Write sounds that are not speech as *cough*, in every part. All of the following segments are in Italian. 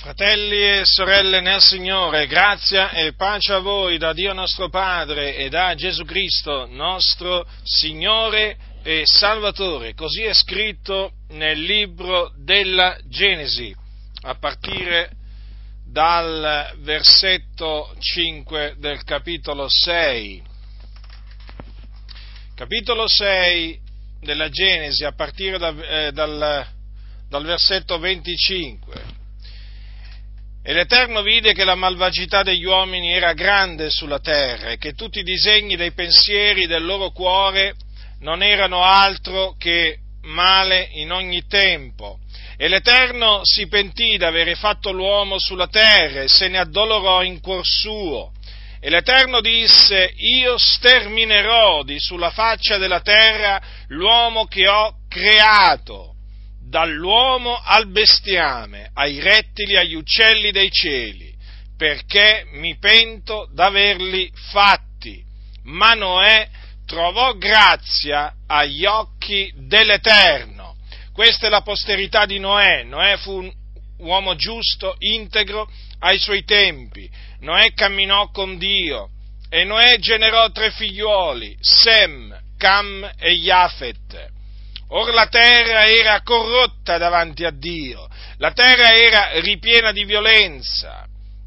Fratelli e sorelle nel Signore, grazia e pace a voi da Dio nostro Padre e da Gesù Cristo, nostro Signore e Salvatore. Così è scritto nel libro della Genesi, a partire dal versetto 5 del capitolo 6. Capitolo 6 della Genesi, a partire da, eh, dal, dal versetto 25. E l'Eterno vide che la malvagità degli uomini era grande sulla terra e che tutti i disegni dei pensieri del loro cuore non erano altro che male in ogni tempo. E l'Eterno si pentì d'avere fatto l'uomo sulla terra e se ne addolorò in cuor suo. E l'Eterno disse, io sterminerò di sulla faccia della terra l'uomo che ho creato dall'uomo al bestiame, ai rettili, agli uccelli dei cieli, perché mi pento d'averli fatti. Ma Noè trovò grazia agli occhi dell'Eterno. Questa è la posterità di Noè. Noè fu un uomo giusto, integro ai suoi tempi. Noè camminò con Dio e Noè generò tre figliuoli, Sem, Cam e Jafet. Or la terra era corrotta davanti a Dio, la terra era ripiena di violenza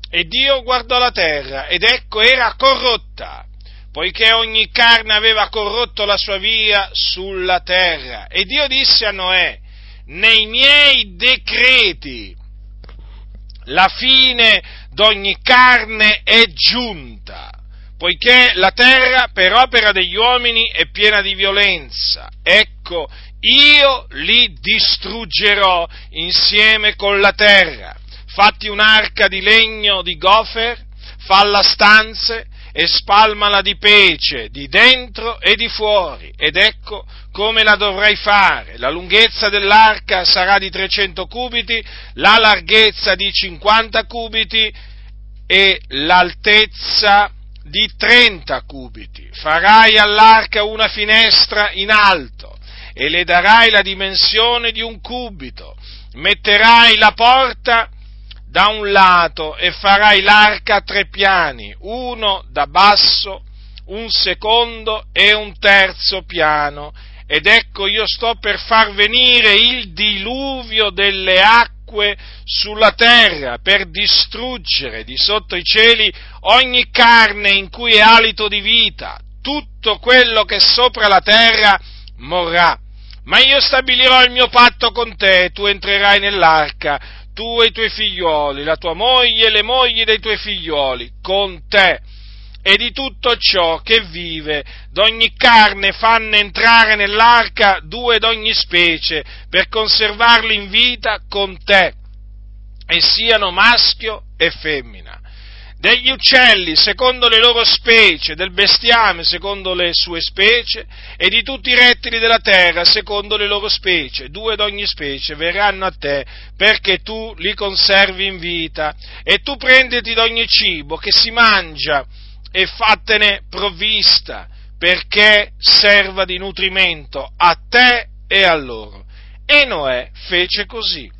e Dio guardò la terra ed ecco era corrotta, poiché ogni carne aveva corrotto la sua via sulla terra. E Dio disse a Noè, nei miei decreti la fine d'ogni carne è giunta poiché la terra per opera degli uomini è piena di violenza. Ecco, io li distruggerò insieme con la terra. Fatti un'arca di legno di gofer, falla stanze e spalmala di pece, di dentro e di fuori. Ed ecco come la dovrai fare. La lunghezza dell'arca sarà di 300 cubiti, la larghezza di 50 cubiti e l'altezza di 30 cubiti. Farai all'arca una finestra in alto e le darai la dimensione di un cubito. Metterai la porta da un lato e farai l'arca a tre piani, uno da basso, un secondo e un terzo piano. Ed ecco io sto per far venire il diluvio delle acque sulla terra, per distruggere di sotto i cieli ogni carne in cui è alito di vita, tutto quello che è sopra la terra morrà. Ma io stabilirò il mio patto con te, tu entrerai nell'arca, tu e i tuoi figlioli, la tua moglie e le mogli dei tuoi figlioli, con te. E di tutto ciò che vive, d'ogni carne fanno entrare nell'arca due d'ogni specie, per conservarli in vita con te, e siano maschio e femmina degli uccelli secondo le loro specie, del bestiame secondo le sue specie e di tutti i rettili della terra secondo le loro specie, due d'ogni specie verranno a te perché tu li conservi in vita. E tu prenditi d'ogni cibo che si mangia e fattene provvista perché serva di nutrimento a te e a loro. E Noè fece così,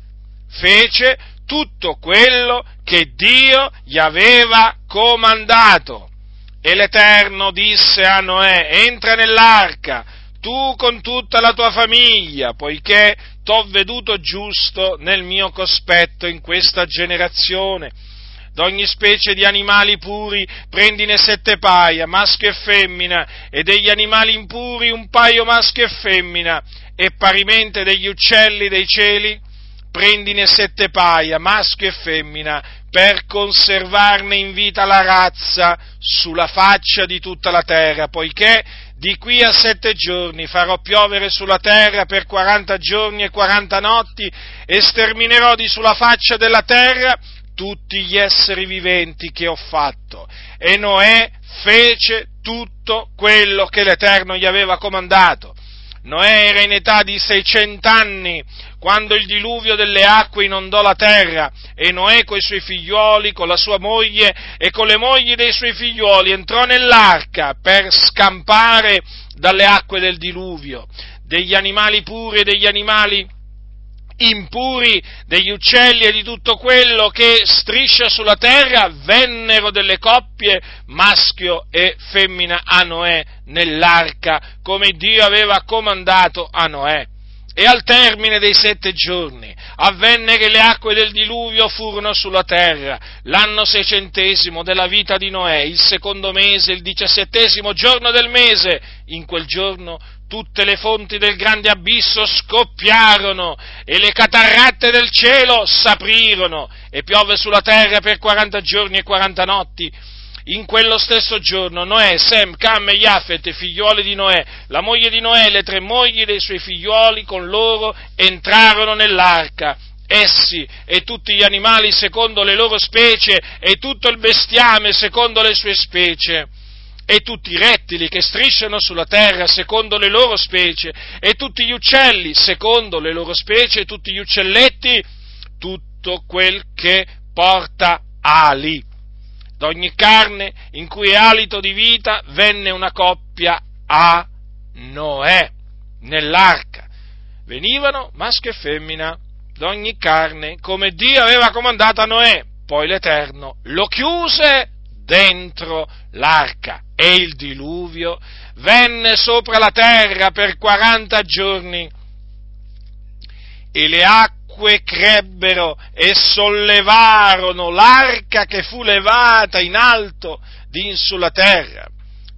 fece tutto quello che Dio gli aveva comandato. E l'Eterno disse a Noè, entra nell'arca, tu con tutta la tua famiglia, poiché t'ho veduto giusto nel mio cospetto in questa generazione. D'ogni specie di animali puri prendine sette paia, maschio e femmina, e degli animali impuri un paio maschio e femmina, e parimente degli uccelli dei cieli prendine sette paia, maschio e femmina, per conservarne in vita la razza sulla faccia di tutta la terra, poiché di qui a sette giorni farò piovere sulla terra per quaranta giorni e quaranta notti e sterminerò di sulla faccia della terra tutti gli esseri viventi che ho fatto. E Noè fece tutto quello che l'Eterno gli aveva comandato. Noè era in età di 600 anni quando il diluvio delle acque inondò la terra e Noè coi suoi figlioli, con la sua moglie e con le mogli dei suoi figlioli entrò nell'arca per scampare dalle acque del diluvio, degli animali puri e degli animali impuri degli uccelli e di tutto quello che striscia sulla terra, vennero delle coppie maschio e femmina a Noè nell'arca, come Dio aveva comandato a Noè. E al termine dei sette giorni avvenne che le acque del diluvio furono sulla terra, l'anno seicentesimo della vita di Noè, il secondo mese, il diciassettesimo giorno del mese. In quel giorno tutte le fonti del grande abisso scoppiarono e le catarratte del cielo s'aprirono e piove sulla terra per quaranta giorni e quaranta notti in quello stesso giorno Noè, Sem, Cam e Jafet, figliuoli di Noè, la moglie di Noè, le tre mogli dei suoi figliuoli con loro entrarono nell'arca. Essi e tutti gli animali secondo le loro specie e tutto il bestiame secondo le sue specie e tutti i rettili che strisciano sulla terra secondo le loro specie e tutti gli uccelli secondo le loro specie e tutti gli uccelletti tutto quel che porta ali d'ogni carne in cui è alito di vita, venne una coppia a Noè, nell'arca. Venivano maschio e femmina d'ogni carne, come Dio aveva comandato a Noè. Poi l'Eterno lo chiuse dentro l'arca e il diluvio venne sopra la terra per 40 giorni e le acque acque crebbero e sollevarono l'arca che fu levata in alto din sulla terra,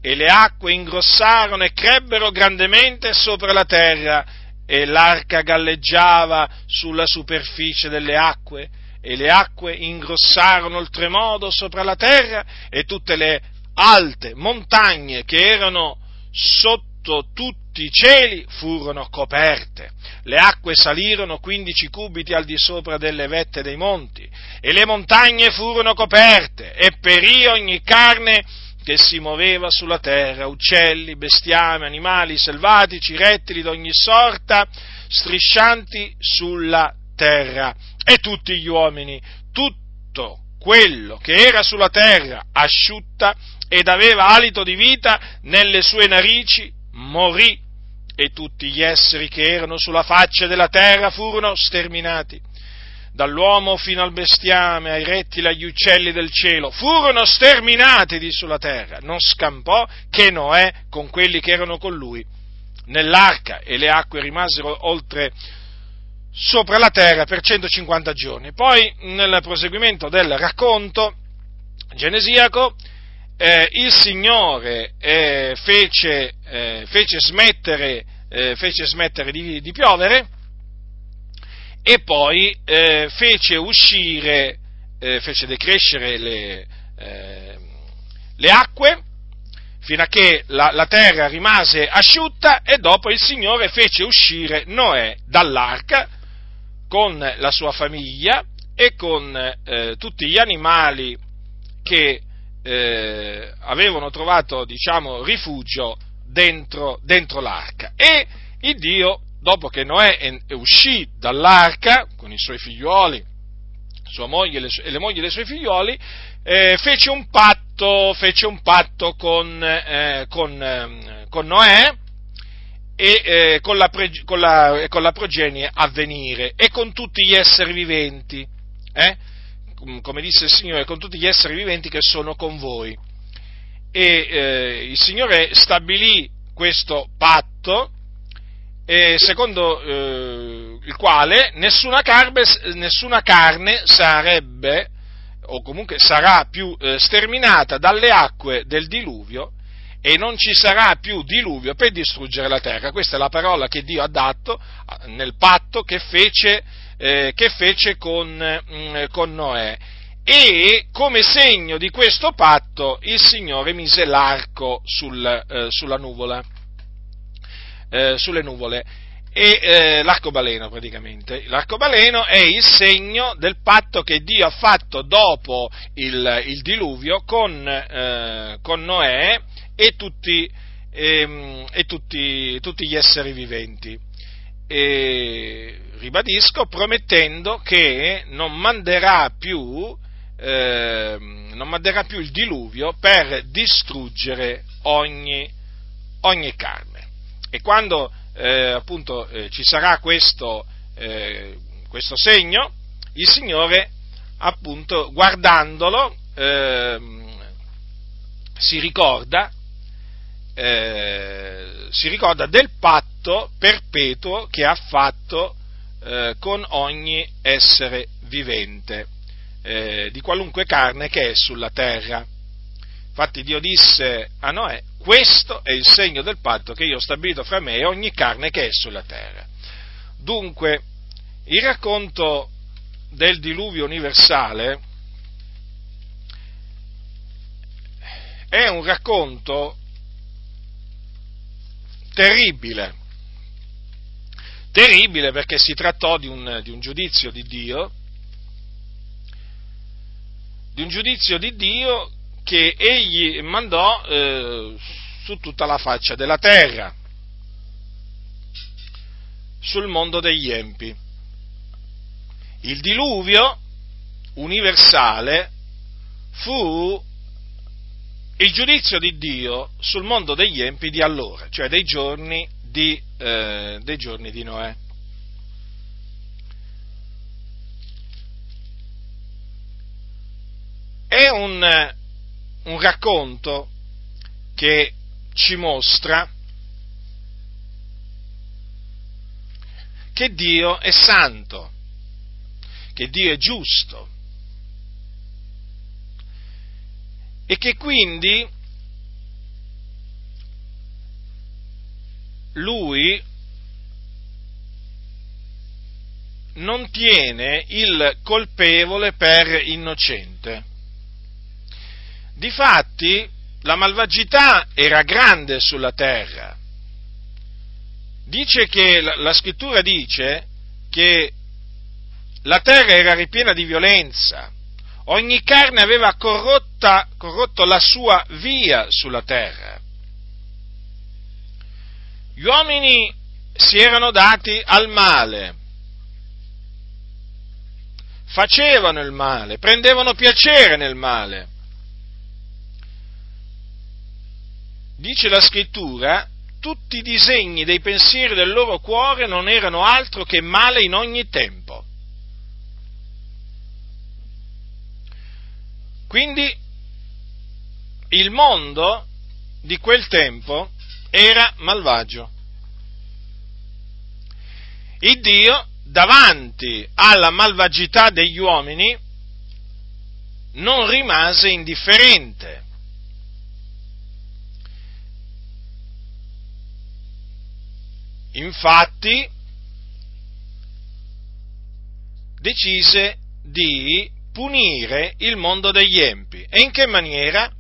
e le acque ingrossarono e crebbero grandemente sopra la terra, e l'arca galleggiava sulla superficie delle acque, e le acque ingrossarono oltremodo sopra la terra, e tutte le alte montagne che erano sotto tutti i cieli furono coperte. Le acque salirono quindici cubiti al di sopra delle vette dei monti, e le montagne furono coperte, e perì ogni carne che si muoveva sulla terra, uccelli, bestiame, animali selvatici, rettili d'ogni sorta, striscianti sulla terra, e tutti gli uomini, tutto quello che era sulla terra asciutta ed aveva alito di vita nelle sue narici, morì e tutti gli esseri che erano sulla faccia della terra furono sterminati. Dall'uomo fino al bestiame, ai rettili, agli uccelli del cielo, furono sterminati di sulla terra. Non scampò che Noè con quelli che erano con lui nell'arca e le acque rimasero oltre sopra la terra per 150 giorni. Poi, nel proseguimento del racconto genesiaco, eh, il Signore eh, fece, eh, fece, smettere, eh, fece smettere di, di, piovere e poi eh, fece uscire, eh, fece decrescere le, le, acque fino a che la, la, terra rimase asciutta e dopo il Signore fece uscire Noè dall'arca con la sua famiglia e con tutti gli animali che eh, avevano trovato, diciamo, rifugio dentro, dentro l'arca. E il Dio, dopo che Noè è, uscì dall'arca con i suoi figlioli, sua moglie e le, e le mogli dei suoi figlioli, eh, fece un patto, fece un patto con, eh, con, ehm, con Noè e eh, con la, pre, con, la, con, la, progenie a venire e con tutti gli esseri viventi. Eh? Come disse il Signore, con tutti gli esseri viventi che sono con voi. E eh, il Signore stabilì questo patto, eh, secondo eh, il quale nessuna, carne, nessuna carne sarebbe, o comunque sarà più eh, sterminata dalle acque del diluvio, e non ci sarà più diluvio per distruggere la terra. Questa è la parola che Dio ha dato nel patto che fece eh, che fece con, mh, mm, con Noè. E come segno di questo patto il Signore mise l'arco sul, eh, sulla nuvola, eh, sulle nuvole e eh, l'arcobaleno praticamente. L'arcobaleno è il segno del patto che Dio ha fatto dopo il, il diluvio con, eh, con, Noè e, tutti, ehm, e tutti, tutti, gli esseri viventi. E ribadisco, promettendo che non manderà più, eh, non manderà più il diluvio per distruggere ogni, ogni carne. E quando eh, appunto eh, ci sarà questo, eh, questo segno, il Signore, appunto, guardandolo, eh, si ricorda, eh, si ricorda del patto perpetuo che ha fatto eh, con ogni essere vivente, eh, di qualunque carne che è sulla terra. Infatti Dio disse a Noè, questo è il segno del patto che io ho stabilito fra me e ogni carne che è sulla terra. Dunque, il racconto del diluvio universale è un racconto terribile, terribile perché si trattò di un, di un giudizio di Dio, di un giudizio di Dio che egli mandò eh, su tutta la faccia della terra, sul mondo degli empi. Il diluvio universale fu il giudizio di Dio sul mondo degli empi di allora, cioè dei giorni di, eh, dei giorni di Noè. È un, un racconto che ci mostra che Dio è santo, che Dio è giusto e che quindi lui non tiene il colpevole per innocente. Difatti, la malvagità era grande sulla terra. Dice che, la scrittura dice che la terra era ripiena di violenza, ogni carne aveva corrotta, corrotto la sua via sulla terra. Gli uomini si erano dati al male, facevano il male, prendevano piacere nel male. Dice la scrittura, tutti i disegni dei pensieri del loro cuore non erano altro che male in ogni tempo. Quindi il mondo di quel tempo era malvagio. Il Dio, davanti alla malvagità degli uomini, non rimase indifferente. Infatti, decise di punire il mondo degli empi. E in che maniera?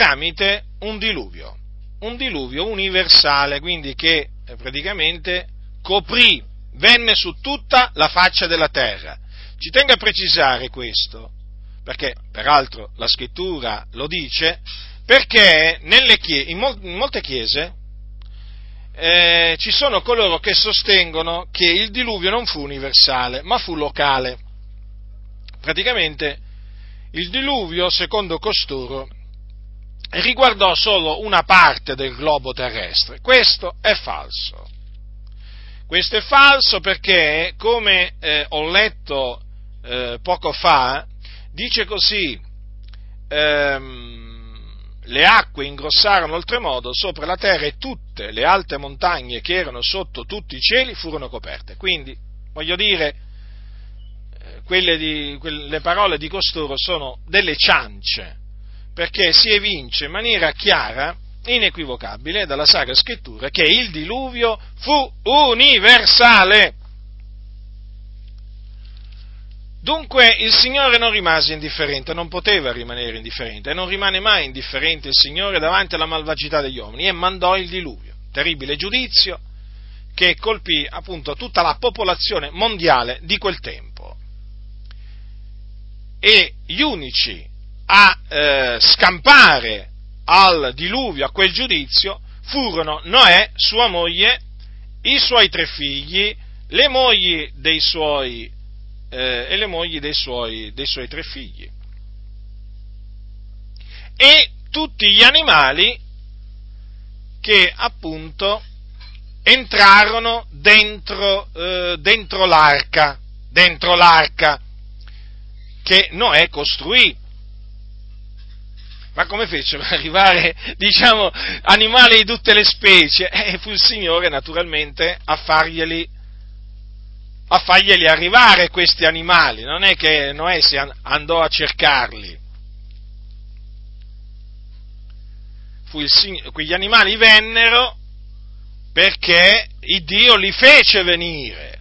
Tramite un diluvio, un diluvio universale, quindi che eh, praticamente coprì, venne su tutta la faccia della terra. Ci tengo a precisare questo, perché peraltro la scrittura lo dice, perché chiese, in, mol, in molte chiese eh, ci sono coloro che sostengono che il diluvio non fu universale, ma fu locale. Praticamente il diluvio, secondo costoro, riguardò solo una parte del globo terrestre. Questo è falso. Questo è falso perché, come eh, ho letto eh, poco fa, dice così, ehm, le acque ingrossarono oltremodo sopra la terra e tutte le alte montagne che erano sotto tutti i cieli furono coperte. Quindi, voglio dire, eh, di, le parole di costoro sono delle ciance, perché si evince in maniera chiara, inequivocabile, dalla Sacra Scrittura che il diluvio fu universale. Dunque il Signore non rimase indifferente, non poteva rimanere indifferente e non rimane mai indifferente il Signore davanti alla malvagità degli uomini e mandò il diluvio, terribile giudizio che colpì appunto tutta la popolazione mondiale di quel tempo. E gli unici a eh, scampare al diluvio, a quel giudizio, furono Noè, sua moglie, i suoi tre figli, le mogli dei suoi eh, e le mogli dei suoi, dei suoi tre figli. E tutti gli animali che appunto entrarono dentro, eh, dentro l'arca, dentro l'arca che Noè costruì. Ma come fecero ad arrivare, *laughs* diciamo, animali di tutte le specie? E fu il Signore, naturalmente, a farglieli, a farglieli arrivare questi animali. Non è che Noè si andò a cercarli. Il, quegli animali vennero perché il Dio li fece venire.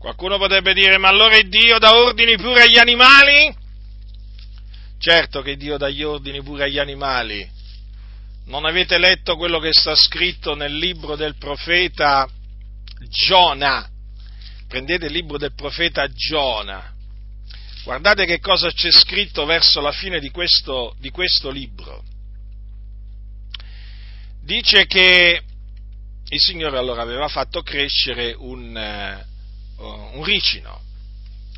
Qualcuno potrebbe dire, ma allora il Dio dà ordini pure agli animali? Certo che Dio dà gli ordini pure agli animali. Non avete letto quello che sta scritto nel libro del profeta Giona? Prendete il libro del profeta Giona. Guardate che cosa c'è scritto verso la fine di questo, di questo libro dice che il Signore allora aveva fatto crescere un, uh, un ricino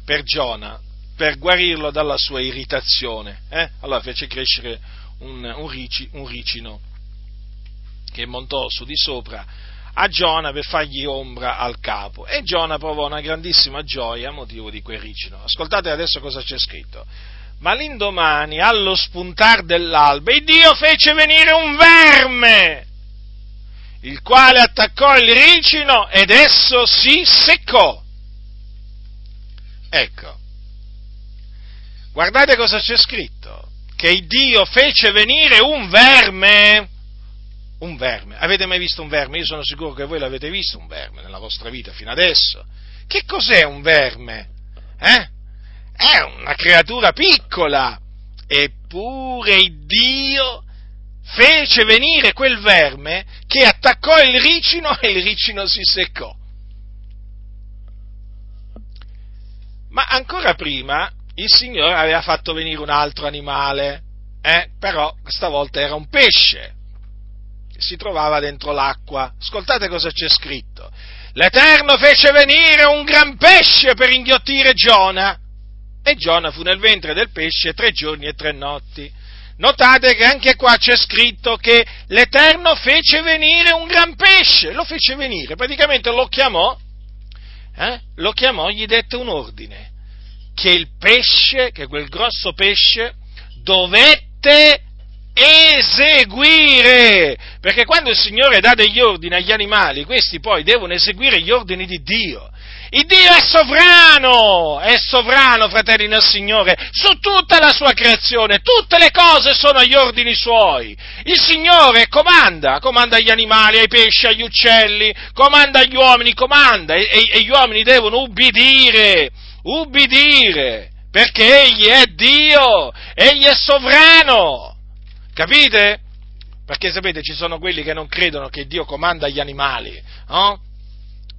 per Giona per guarirlo dalla sua irritazione. Eh? Allora fece crescere un, un, rici, un ricino che montò su di sopra a Giona per fargli ombra al capo. E Giona provò una grandissima gioia a motivo di quel ricino. Ascoltate adesso cosa c'è scritto. Ma l'indomani, allo spuntar dell'alba, il Dio fece venire un verme, il quale attaccò il ricino ed esso si seccò. Ecco, guardate cosa c'è scritto, che il Dio fece venire un verme, un verme. Avete mai visto un verme? Io sono sicuro che voi l'avete visto un verme nella vostra vita fino adesso. Che cos'è un verme? Eh? è una creatura piccola, eppure il Dio fece venire quel verme che attaccò il ricino e il ricino si seccò. Ma ancora prima il Signore aveva fatto venire un altro animale, eh? però stavolta era un pesce che si trovava dentro l'acqua. Ascoltate cosa c'è scritto. L'Eterno fece venire un gran pesce per inghiottire Giona e Giona fu nel ventre del pesce tre giorni e tre notti. Notate che anche qua c'è scritto che l'Eterno fece venire un gran pesce, lo fece venire, praticamente lo chiamò, eh? lo chiamò, gli dette un ordine, che il pesce, che quel grosso pesce, dovette eseguire, perché quando il Signore dà degli ordini agli animali, questi poi devono eseguire gli ordini di Dio. Il Dio è sovrano, è sovrano, fratelli nel Signore, su tutta la sua creazione, tutte le cose sono agli ordini suoi. Il Signore comanda, comanda agli animali, ai pesci, agli uccelli, comanda agli uomini, comanda e, e, e gli uomini devono ubbidire, ubbidire, perché Egli è Dio, Egli è sovrano. Capite? Perché sapete, ci sono quelli che non credono che Dio comanda agli animali, no?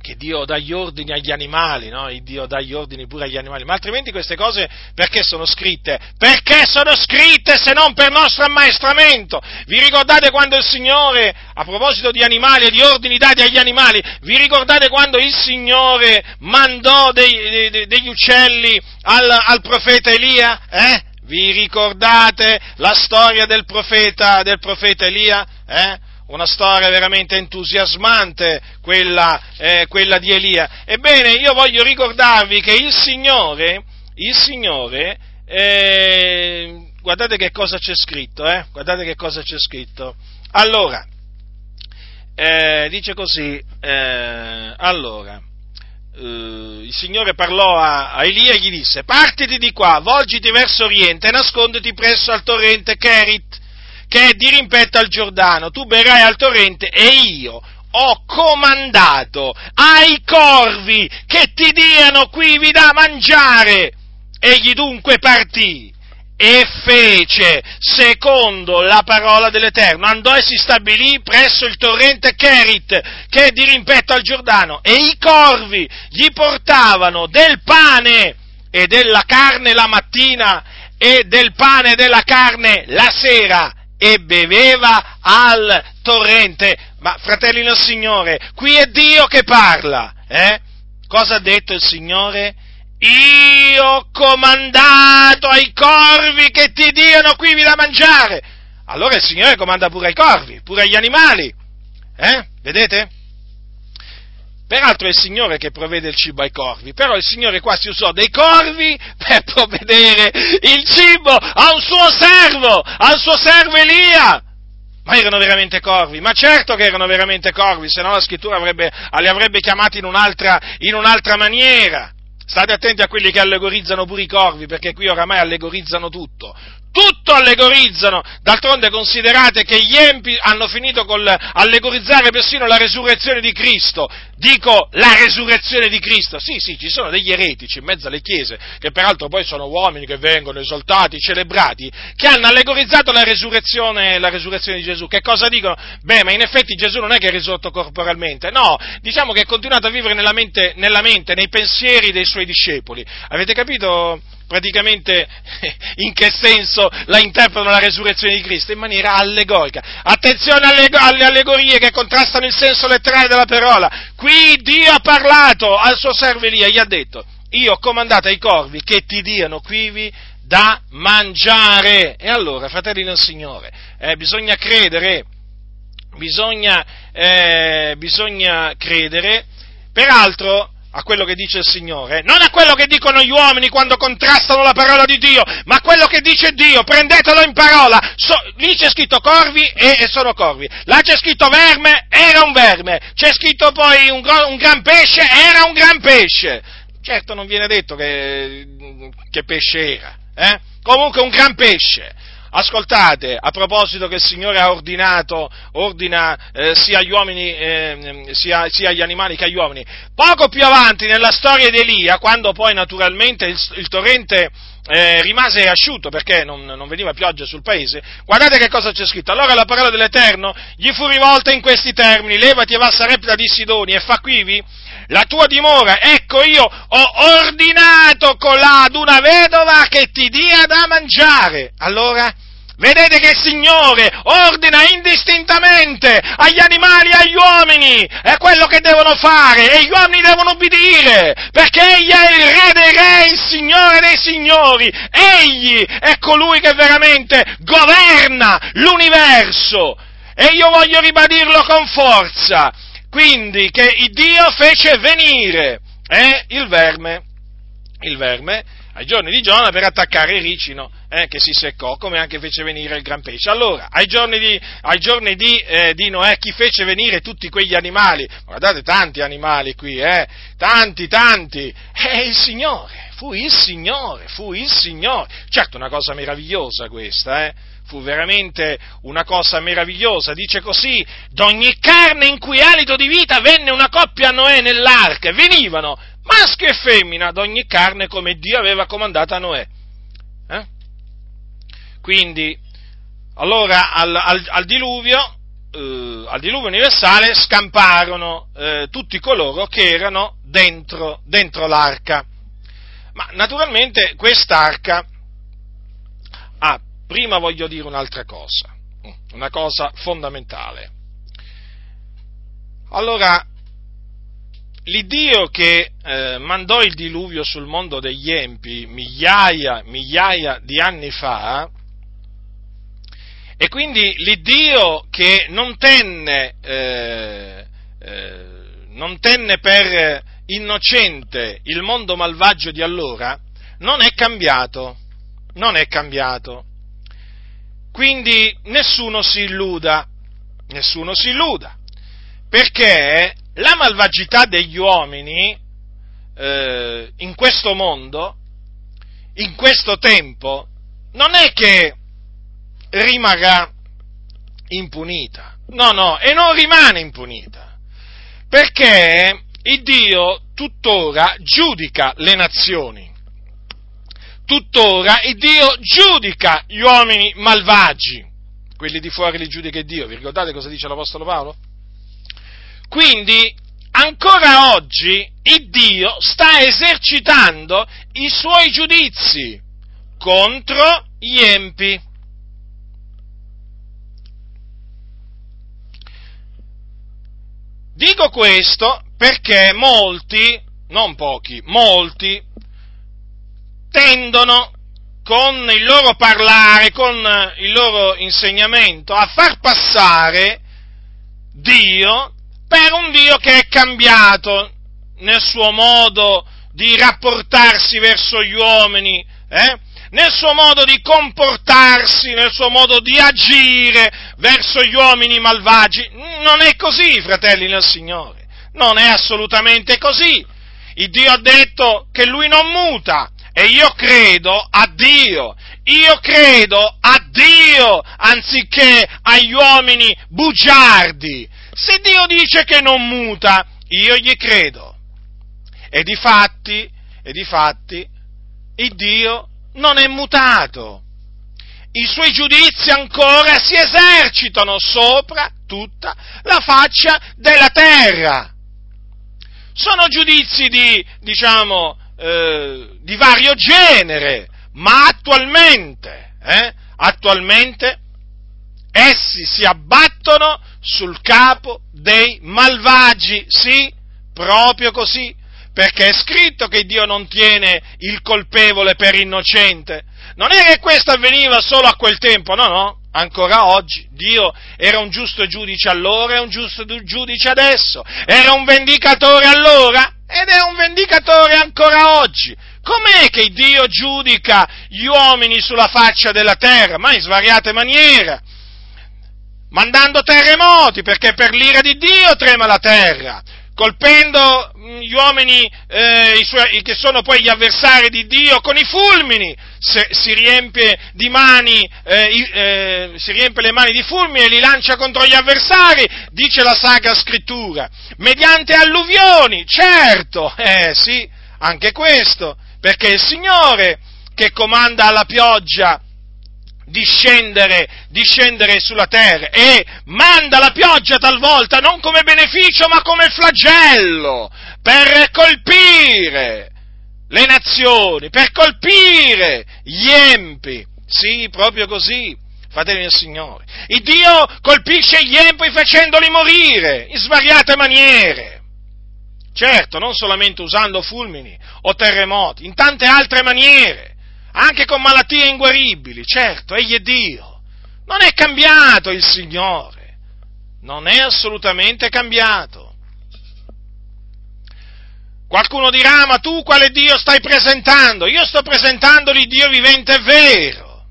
Che Dio dà gli ordini agli animali, no? Dio dà gli ordini pure agli animali, ma altrimenti queste cose perché sono scritte? Perché sono scritte se non per nostro ammaestramento? Vi ricordate quando il Signore, a proposito di animali e di ordini dati agli animali, vi ricordate quando il Signore mandò dei, dei, degli uccelli al, al profeta Elia? Eh? Vi ricordate la storia del profeta, del profeta Elia? Eh? Una storia veramente entusiasmante, quella, eh, quella, di Elia. Ebbene, io voglio ricordarvi che il Signore, il Signore, eh, guardate che cosa c'è scritto, eh? guardate che cosa c'è scritto. Allora, eh, dice così, eh, allora, Uh, il Signore parlò a, a, Elia e gli disse, partiti di qua, volgiti verso oriente e nasconditi presso al torrente Kerit, che è di rimpetto al Giordano, tu berrai al torrente e io ho comandato ai corvi che ti diano quivi da mangiare. Egli dunque partì e fece secondo la parola dell'Eterno, andò e si stabilì presso il torrente Kerit, che è di rimpetto al Giordano, e i corvi gli portavano del pane e della carne la mattina e del pane e della carne la sera, e beveva al torrente. Ma fratelli del Signore, qui è Dio che parla. Eh? Cosa ha detto il Signore? Io ho comandato ai corvi che ti diano qui da mangiare. Allora il Signore comanda pure ai corvi, pure agli animali. Eh? Vedete? Peraltro è il Signore che provvede il cibo ai corvi, però il Signore qua si usò dei corvi *laughs* per provvedere il cibo a un suo servo, al suo servo Elia. Ma erano veramente corvi? Ma certo che erano veramente corvi, se no la scrittura avrebbe, li avrebbe chiamati in un'altra, in un'altra maniera. State attenti a quelli che allegorizzano pure i corvi, perché qui oramai allegorizzano tutto tutto allegorizzano, d'altronde considerate che gli empi hanno finito con allegorizzare persino la resurrezione di Cristo, dico la resurrezione di Cristo, sì sì, ci sono degli eretici in mezzo alle chiese, che peraltro poi sono uomini che vengono esaltati, celebrati, che hanno allegorizzato la resurrezione, la resurrezione di Gesù, che cosa dicono? Beh, ma in effetti Gesù non è che è risorto corporalmente, no, diciamo che è continuato a vivere nella mente, nella mente nei pensieri dei suoi discepoli, avete capito? Praticamente in che senso la interpretano la resurrezione di Cristo? In maniera allegorica. Attenzione alle, alle allegorie che contrastano il senso letterale della parola. Qui Dio ha parlato al suo servo Elia, gli ha detto, io ho comandato ai corvi che ti diano quivi da mangiare. E allora, fratelli del Signore, eh, bisogna credere, bisogna, eh, bisogna credere, peraltro a quello che dice il Signore, non a quello che dicono gli uomini quando contrastano la parola di Dio, ma a quello che dice Dio, prendetelo in parola. So, lì c'è scritto corvi e, e, sono corvi, là c'è scritto verme, era un verme, c'è scritto poi un, un gran pesce, era un gran pesce. Certo non viene detto che, che pesce era, eh? comunque un gran pesce. Ascoltate, a proposito che il Signore ha ordinato, ordina eh, sia agli uomini, eh, sia, sia, agli animali che agli uomini, poco più avanti nella storia di Elia, quando poi naturalmente il, il torrente eh, rimase asciutto perché non, non, veniva pioggia sul paese, guardate che cosa c'è scritto. Allora la parola dell'Eterno gli fu rivolta in questi termini, levati e va a Sarepta di Sidoni e fa quivi la tua dimora, ecco io ho ordinato colà ad una vedova che ti dia da mangiare. Allora, Vedete che il Signore ordina indistintamente agli animali e agli uomini, è quello che devono fare e gli uomini devono obbedire, perché Egli è il Re dei Re, il Signore dei Signori, Egli è colui che veramente governa l'universo. E io voglio ribadirlo con forza, quindi che Dio fece venire eh, il verme, il verme ai giorni di Giona per attaccare il ricino eh, che si seccò, come anche fece venire il gran pesce. Allora, ai giorni di, ai giorni di, eh, di Noè, chi fece venire tutti quegli animali? Guardate, tanti animali qui, eh, tanti, tanti, è il Signore, fu il Signore, fu il Signore. Certo, una cosa meravigliosa questa, eh fu veramente una cosa meravigliosa. Dice così, d'ogni carne in cui alito di vita venne una coppia a Noè nell'arca, venivano maschio e femmina d'ogni carne come Dio aveva comandato a Noè. Eh? Quindi, allora al, al, al diluvio, eh, al diluvio universale scamparono eh, tutti coloro che erano dentro, dentro l'arca. Ma naturalmente quest'arca prima voglio dire un'altra cosa, una cosa fondamentale. Allora, l'Iddio che eh, mandò il diluvio sul mondo degli empi migliaia, migliaia di anni fa, e quindi l'Iddio che non tenne, eh, eh, non tenne per innocente il mondo malvagio di allora, non è cambiato, non è cambiato. Quindi nessuno si illuda, nessuno si illuda, perché la malvagità degli uomini eh, in questo mondo, in questo tempo, non è che rimarrà impunita, no, no, e non rimane impunita, perché il Dio tuttora giudica le nazioni tuttora il Dio giudica gli uomini malvagi. Quelli di fuori li giudica Dio. Vi ricordate cosa dice l'Apostolo Paolo? Quindi, ancora oggi, il Dio sta esercitando i suoi giudizi contro gli empi. Dico questo perché molti, non pochi, molti, tendono con il loro parlare, con il loro insegnamento, a far passare Dio per un Dio che è cambiato nel suo modo di rapportarsi verso gli uomini, eh? nel suo modo di comportarsi, nel suo modo di agire verso gli uomini malvagi. Non è così, fratelli nel Signore, non è assolutamente così. Il Dio ha detto che Lui non muta e io credo a Dio, io credo a Dio anziché agli uomini bugiardi. Se Dio dice che non muta, io gli credo. E di fatti, e di fatti, il Dio non è mutato. I suoi giudizi ancora si esercitano sopra tutta la faccia della terra. Sono giudizi di, diciamo, eh, di vario genere, ma attualmente, eh, attualmente essi si abbattono sul capo dei malvagi, sì, proprio così, perché è scritto che Dio non tiene il colpevole per innocente. Non è che questo avveniva solo a quel tempo, no, no, ancora oggi. Dio era un giusto giudice allora e un giusto giudice adesso. Era un vendicatore allora ed è un vendicatore ancora oggi. Com'è che Dio giudica gli uomini sulla faccia della terra? Ma in svariate maniere. Mandando terremoti, perché per l'ira di Dio trema la terra colpendo mm, gli uomini eh, suoi, che sono poi gli avversari di Dio con i fulmini, Se, si, riempie mani, eh, eh, si riempie le mani di fulmini e li lancia contro gli avversari, dice la Sacra Scrittura, mediante alluvioni, certo, eh sì, anche questo, perché è il Signore che comanda alla pioggia discendere, discendere sulla terra e manda la pioggia talvolta non come beneficio ma come flagello per colpire le nazioni, per colpire gli empi. Sì, proprio così, fratelli del Signore. Il Dio colpisce gli empi facendoli morire in svariate maniere. Certo, non solamente usando fulmini o terremoti, in tante altre maniere anche con malattie inguaribili, certo, egli è Dio. Non è cambiato il Signore, non è assolutamente cambiato. Qualcuno dirà, ma tu quale Dio stai presentando? Io sto presentando l'Iddio vivente e vero.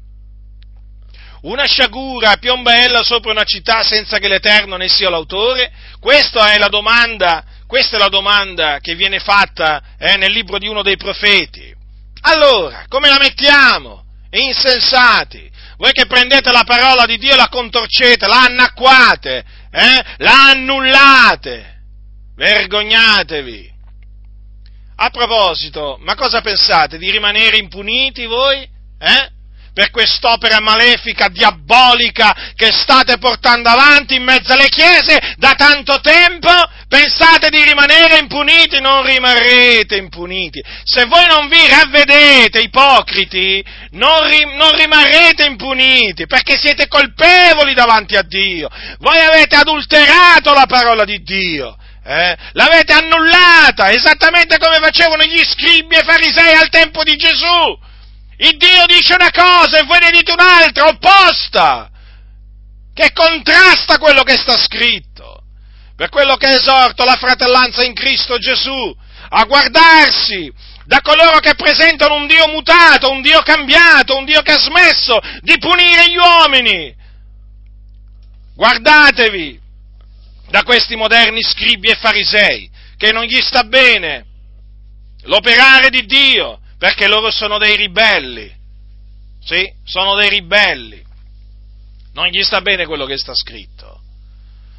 Una sciagura piombella sopra una città senza che l'Eterno ne sia l'autore? Questa è la domanda, questa è la domanda che viene fatta eh, nel libro di uno dei profeti. Allora, come la mettiamo? Insensati! Voi che prendete la parola di Dio e la contorcete, la annacquate, eh? la annullate! Vergognatevi! A proposito, ma cosa pensate? Di rimanere impuniti voi? Eh? Per quest'opera malefica, diabolica che state portando avanti in mezzo alle chiese da tanto tempo? Pensate di rimanere impuniti? Non rimarrete impuniti. Se voi non vi ravvedete, ipocriti, non, ri- non rimarrete impuniti, perché siete colpevoli davanti a Dio. Voi avete adulterato la parola di Dio. Eh? L'avete annullata, esattamente come facevano gli scribi e farisei al tempo di Gesù. Il Dio dice una cosa e voi ne dite un'altra, opposta, che contrasta quello che sta scritto. Per quello che esorto la fratellanza in Cristo Gesù a guardarsi da coloro che presentano un Dio mutato, un Dio cambiato, un Dio che ha smesso di punire gli uomini. Guardatevi da questi moderni scribi e farisei, che non gli sta bene l'operare di Dio, perché loro sono dei ribelli. Sì, sono dei ribelli. Non gli sta bene quello che sta scritto.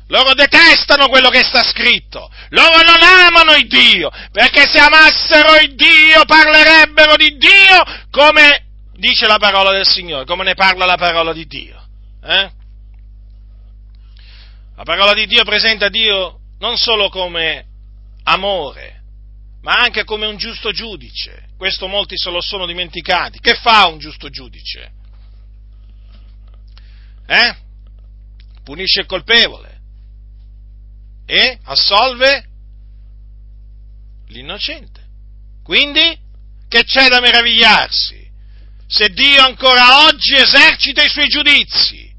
Loro detestano quello che sta scritto. Loro non amano il Dio, perché se amassero il Dio parlerebbero di Dio come dice la parola del Signore, come ne parla la parola di Dio. Eh? La parola di Dio presenta Dio non solo come amore, ma anche come un giusto giudice. Questo molti se lo sono dimenticati. Che fa un giusto giudice? Eh? Punisce il colpevole e assolve l'innocente. Quindi, che c'è da meravigliarsi? Se Dio ancora oggi esercita i suoi giudizi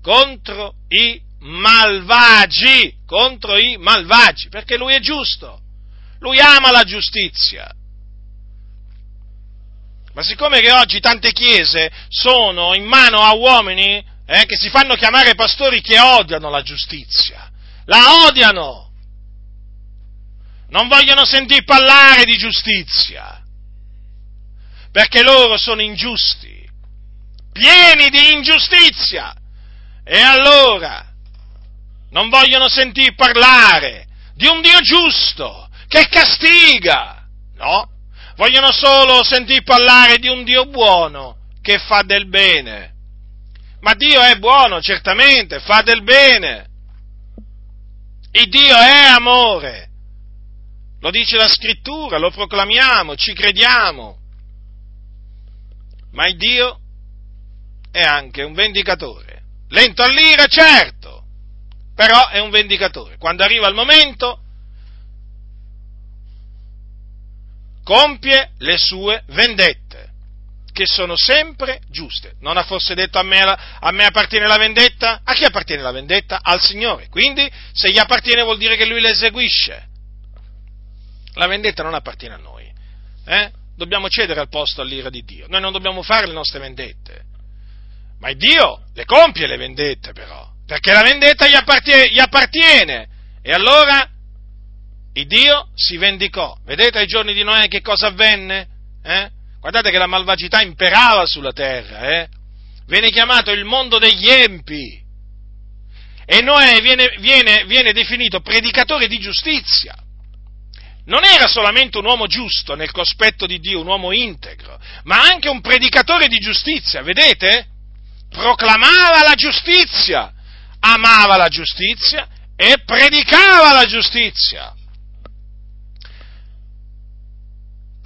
contro i malvagi, contro i malvagi, perché lui è giusto, lui ama la giustizia. Ma siccome che oggi tante chiese sono in mano a uomini eh, che si fanno chiamare pastori che odiano la giustizia, la odiano, non vogliono sentir parlare di giustizia, perché loro sono ingiusti, pieni di ingiustizia, e allora non vogliono sentir parlare di un Dio giusto che castiga, no? Vogliono solo sentir parlare di un Dio buono che fa del bene. Ma Dio è buono, certamente, fa del bene. Il Dio è amore. Lo dice la scrittura, lo proclamiamo, ci crediamo. Ma il Dio è anche un vendicatore. Lento all'ira, certo, però è un vendicatore. Quando arriva il momento, compie le sue vendette, che sono sempre giuste. Non ha forse detto a me, a me appartiene la vendetta? A chi appartiene la vendetta? Al Signore. Quindi, se gli appartiene vuol dire che Lui la eseguisce. La vendetta non appartiene a noi. Eh? Dobbiamo cedere al posto all'ira di Dio. Noi non dobbiamo fare le nostre vendette. Ma Dio le compie le vendette però, perché la vendetta gli appartiene. Gli appartiene. E allora il Dio si vendicò. Vedete ai giorni di Noè che cosa avvenne? Eh? Guardate che la malvagità imperava sulla terra. Eh? Viene chiamato il mondo degli empi. E Noè viene, viene, viene definito predicatore di giustizia non era solamente un uomo giusto nel cospetto di Dio, un uomo integro, ma anche un predicatore di giustizia, vedete? Proclamava la giustizia, amava la giustizia e predicava la giustizia.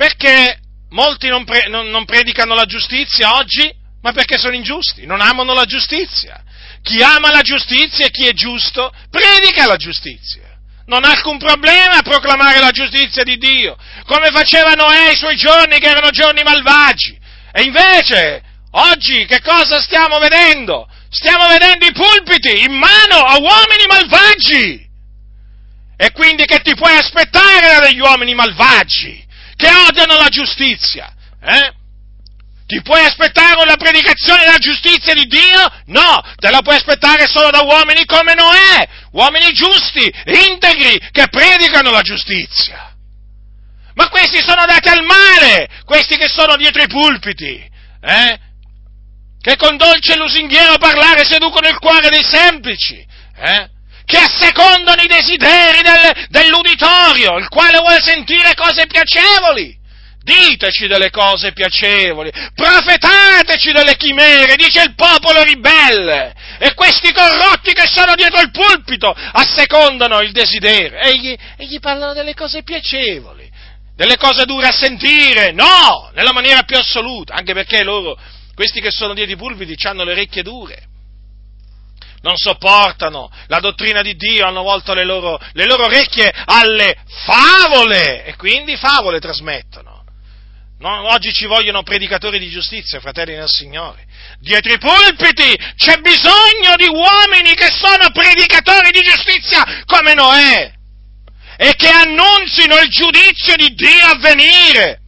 Perché molti non, pre- non, non predicano la giustizia oggi? Ma perché sono ingiusti, non amano la giustizia. Chi ama la giustizia e chi è giusto predica la giustizia non ha alcun problema a proclamare la giustizia di Dio, come faceva Noè i suoi giorni che erano giorni malvagi. E invece, oggi che cosa stiamo vedendo? Stiamo vedendo i pulpiti in mano a uomini malvagi. E quindi che ti puoi aspettare dagli uomini malvagi, che odiano la giustizia? Eh? Ti puoi aspettare una predicazione della giustizia di Dio? No, te la puoi aspettare solo da uomini come Noè, uomini giusti, integri, che predicano la giustizia. Ma questi sono dati al male, questi che sono dietro i pulpiti, eh? che con dolce lusinghiero parlare seducono il cuore dei semplici, eh? Che assecondano i desideri del, dell'uditorio, il quale vuole sentire cose piacevoli. Diteci delle cose piacevoli, profetateci delle chimere, dice il popolo ribelle, e questi corrotti che sono dietro il pulpito assecondano il desiderio, e gli, parlano delle cose piacevoli, delle cose dure a sentire, no, nella maniera più assoluta, anche perché loro, questi che sono dietro i pulpiti, hanno le orecchie dure, non sopportano la dottrina di Dio, hanno volto le loro, le loro orecchie alle favole e quindi favole trasmettono. No, oggi ci vogliono predicatori di giustizia, fratelli del Signore. Dietro i pulpiti c'è bisogno di uomini che sono predicatori di giustizia come Noè e che annunzino il giudizio di Dio a venire.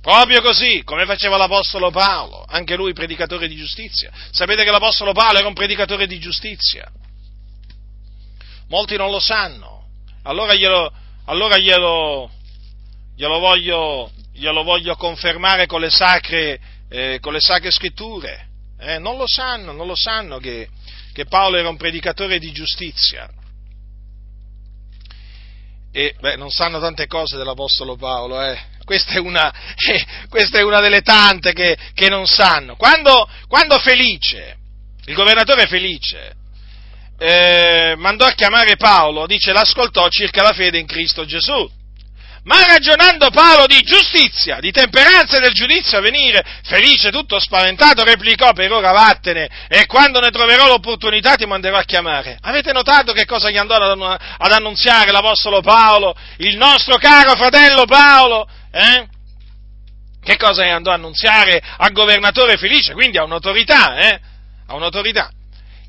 Proprio così, come faceva l'Apostolo Paolo, anche lui predicatore di giustizia. Sapete che l'Apostolo Paolo era un predicatore di giustizia? Molti non lo sanno. Allora glielo, allora glielo, glielo voglio, glielo voglio confermare con le sacre, eh, con le sacre scritture. Eh, non lo sanno, non lo sanno che, che Paolo era un predicatore di giustizia. E beh, non sanno tante cose dell'Apostolo Paolo, eh. Questa, è una, *laughs* eh, questa è una, delle tante che, che non sanno. Quando, quando, Felice, il governatore Felice, eh, mandò a chiamare Paolo, dice, l'ascoltò circa la fede in Cristo Gesù. Ma ragionando Paolo di giustizia, di temperanza e del giudizio a venire, felice, tutto spaventato, replicò per ora vattene e quando ne troverò l'opportunità ti manderò a chiamare. Avete notato che cosa gli andò ad annunziare l'Apostolo Paolo, il nostro caro fratello Paolo? Eh? Che cosa gli andò a annunziare al governatore Felice? Quindi a un'autorità, eh? A un'autorità.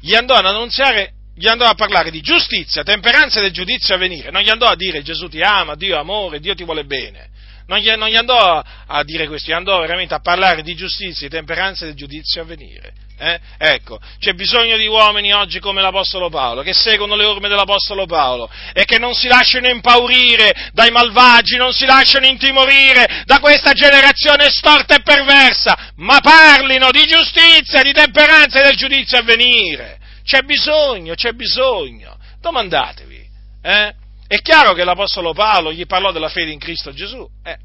gli andò ad annunziare, gli andò a parlare di giustizia, temperanza e del giudizio a venire. Non gli andò a dire Gesù ti ama, Dio amore, Dio ti vuole bene. Non gli, non gli andò a dire questo, gli andò veramente a parlare di giustizia, di temperanza del giudizio a venire. Eh? Ecco, c'è bisogno di uomini oggi come l'Apostolo Paolo, che seguono le orme dell'Apostolo Paolo e che non si lasciano impaurire dai malvagi, non si lasciano intimorire da questa generazione storta e perversa, ma parlino di giustizia, di temperanza e del giudizio a venire. C'è bisogno, c'è bisogno. Domandatevi. Eh? È chiaro che l'Apostolo Paolo gli parlò della fede in Cristo Gesù. Eh,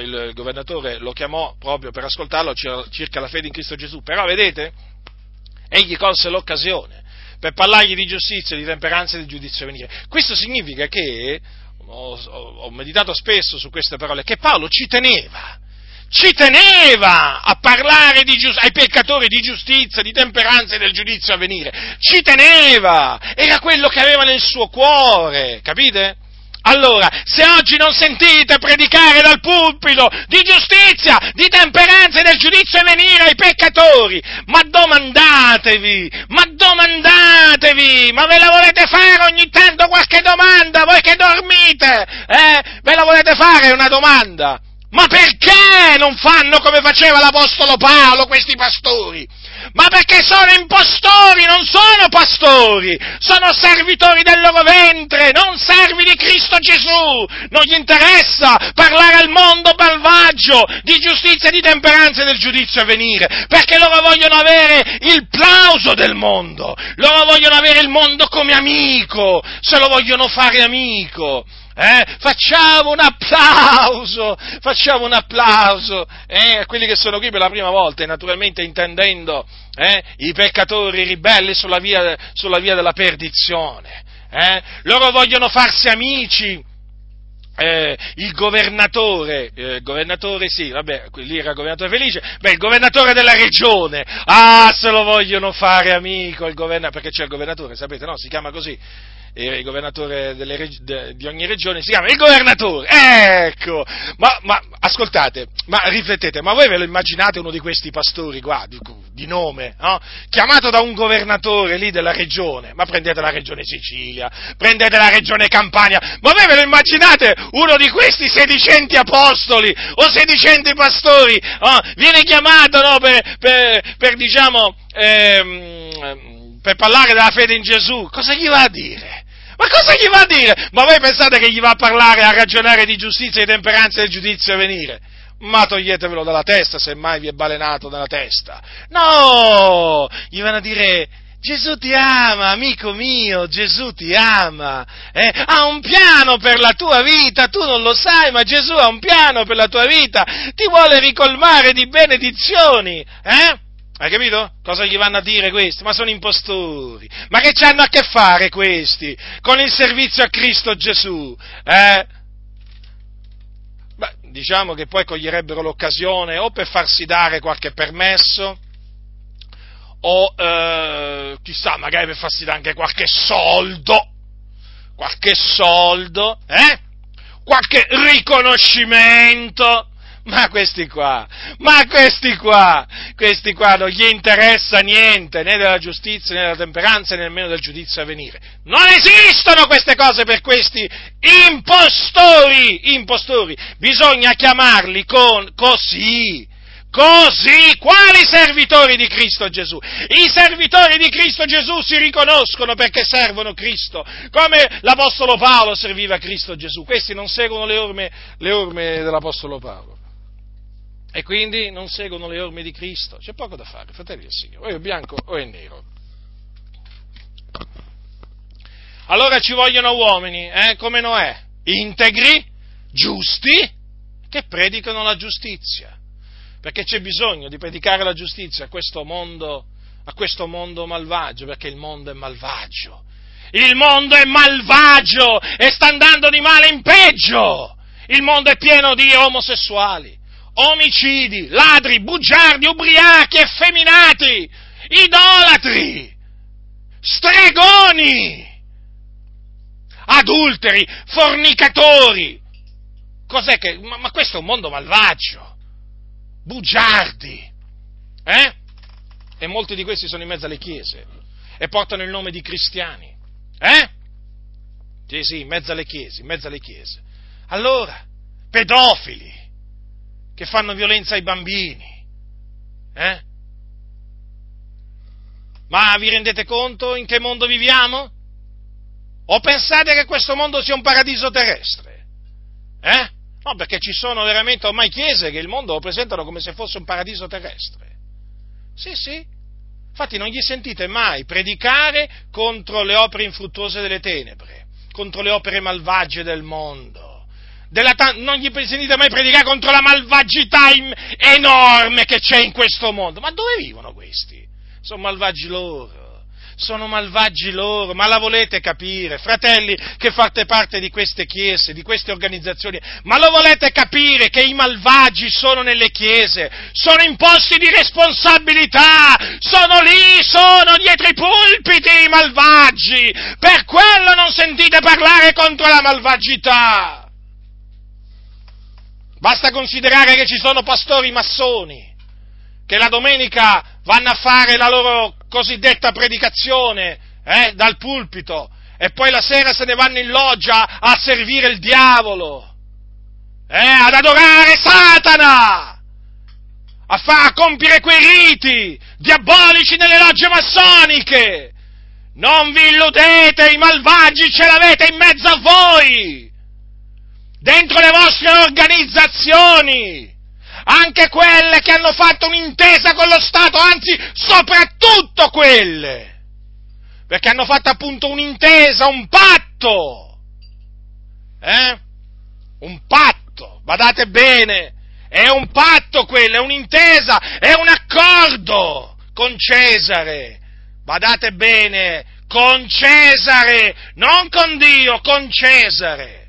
il, governatore lo chiamò proprio per ascoltarlo circa la fede in Cristo Gesù, però vedete, egli colse l'occasione per parlargli di giustizia, di temperanza e di giudizio venire. Questo significa che, ho, ho meditato spesso su queste parole, che Paolo ci teneva, ci teneva a parlare giust- ai peccatori di giustizia, di temperanza e del giudizio a venire, ci teneva, era quello che aveva nel suo cuore, capite? Allora, se oggi non sentite predicare dal pulpito di giustizia, di temperanza e del giudizio a venire ai peccatori, ma domandatevi, ma domandatevi, ma ve la volete fare ogni tanto qualche domanda, voi che dormite, eh? Ve la volete fare una domanda? Ma perché non fanno come faceva l'Apostolo Paolo questi pastori? ma perché sono impostori, non sono pastori, sono servitori del loro ventre, non servi di Cristo Gesù, non gli interessa parlare al mondo malvagio di giustizia, di temperanza e del giudizio a venire, perché loro vogliono avere il plauso del mondo, loro vogliono avere il mondo come amico, se lo vogliono fare amico. Eh? Facciamo un applauso, facciamo un applauso eh? a quelli che sono qui per la prima volta e naturalmente intendendo eh? i peccatori ribelli sulla via, sulla via della perdizione. Eh? Loro vogliono farsi amici. Eh, il governatore, eh, il governatore sì, vabbè, lì era il governatore felice, beh, il governatore della regione, ah, se lo vogliono fare amico, il governatore, perché c'è il governatore, sapete, no, si chiama così, era il governatore reg- de- di ogni regione, si chiama il governatore, ecco, ma, ma, ascoltate, ma riflettete, ma voi ve lo immaginate uno di questi pastori qua, di, di nome, no? chiamato da un governatore lì della regione, ma prendete la regione Sicilia, prendete la regione Campania, ma voi ve lo immaginate uno di questi sedicenti apostoli o sedicenti pastori, no? viene chiamato no, per, per, per, diciamo, ehm, per parlare della fede in Gesù, cosa gli va a dire? Ma cosa gli va a dire? Ma voi pensate che gli va a parlare, a ragionare di giustizia, di temperanza e del giudizio a venire? Ma toglietevelo dalla testa se mai vi è balenato nella testa. No! Gli vanno a dire, Gesù ti ama, amico mio, Gesù ti ama, eh? ha un piano per la tua vita, tu non lo sai, ma Gesù ha un piano per la tua vita, ti vuole ricolmare di benedizioni, eh? Hai capito? Cosa gli vanno a dire questi? Ma sono impostori. Ma che hanno a che fare questi con il servizio a Cristo Gesù? Eh? Beh, diciamo che poi coglierebbero l'occasione o per farsi dare qualche permesso, o eh, chissà, magari per farsi dare anche qualche soldo, qualche soldo, eh? qualche riconoscimento ma questi qua, ma questi qua, questi qua non gli interessa niente né della giustizia né della temperanza né nemmeno del giudizio a venire. Non esistono queste cose per questi impostori, impostori. Bisogna chiamarli con così. Così, quali servitori di Cristo Gesù? I servitori di Cristo Gesù si riconoscono perché servono Cristo, come l'Apostolo Paolo serviva Cristo Gesù. Questi non seguono le orme, le orme dell'Apostolo Paolo e quindi non seguono le orme di Cristo. C'è poco da fare, fratelli del Signore, o è bianco o è nero. Allora ci vogliono uomini, eh, come Noè, integri, giusti, che predicano la giustizia. Perché c'è bisogno di predicare la giustizia a questo mondo, a questo mondo malvagio, perché il mondo è malvagio. Il mondo è malvagio e sta andando di male in peggio. Il mondo è pieno di omosessuali, omicidi, ladri, bugiardi, ubriachi, effeminati, idolatri, stregoni, adulteri, fornicatori. Cos'è che... Ma, ma questo è un mondo malvagio, bugiardi, eh? E molti di questi sono in mezzo alle chiese. e portano il nome di cristiani. Eh? Sì, sì, in mezzo alle chiese, in mezzo alle chiese. Allora, pedofili che fanno violenza ai bambini. Eh? Ma vi rendete conto in che mondo viviamo? O pensate che questo mondo sia un paradiso terrestre? Eh? No, perché ci sono veramente ormai chiese che il mondo lo presentano come se fosse un paradiso terrestre. Sì, sì. Infatti non gli sentite mai predicare contro le opere infruttuose delle tenebre, contro le opere malvagie del mondo. Ta- non gli sentite mai predicare contro la malvagità enorme che c'è in questo mondo. Ma dove vivono questi? Sono malvagi loro sono malvagi loro, ma la volete capire, fratelli che fate parte di queste chiese, di queste organizzazioni, ma lo volete capire che i malvagi sono nelle chiese, sono in posti di responsabilità, sono lì, sono dietro i pulpiti i malvagi, per quello non sentite parlare contro la malvagità. Basta considerare che ci sono pastori massoni che la domenica vanno a fare la loro cosiddetta predicazione eh, dal pulpito e poi la sera se ne vanno in loggia a servire il diavolo, eh, ad adorare Satana, a, fa, a compiere quei riti diabolici nelle logge massoniche. Non vi illudete, i malvagi ce l'avete in mezzo a voi, dentro le vostre organizzazioni anche quelle che hanno fatto un'intesa con lo Stato, anzi soprattutto quelle, perché hanno fatto appunto un'intesa, un patto, eh? Un patto, badate bene, è un patto quello, è un'intesa, è un accordo con Cesare, badate bene, con Cesare, non con Dio, con Cesare,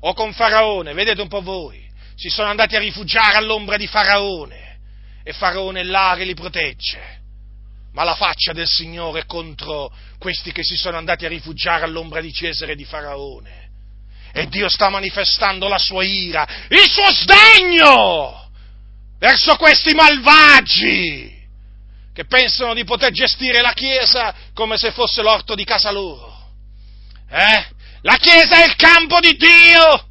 o con Faraone, vedete un po' voi si sono andati a rifugiare all'ombra di Faraone e Faraone è là che li protegge. Ma la faccia del Signore contro questi che si sono andati a rifugiare all'ombra di Cesare e di Faraone. E Dio sta manifestando la sua ira, il suo sdegno verso questi malvagi che pensano di poter gestire la Chiesa come se fosse l'orto di casa loro. Eh? La Chiesa è il campo di Dio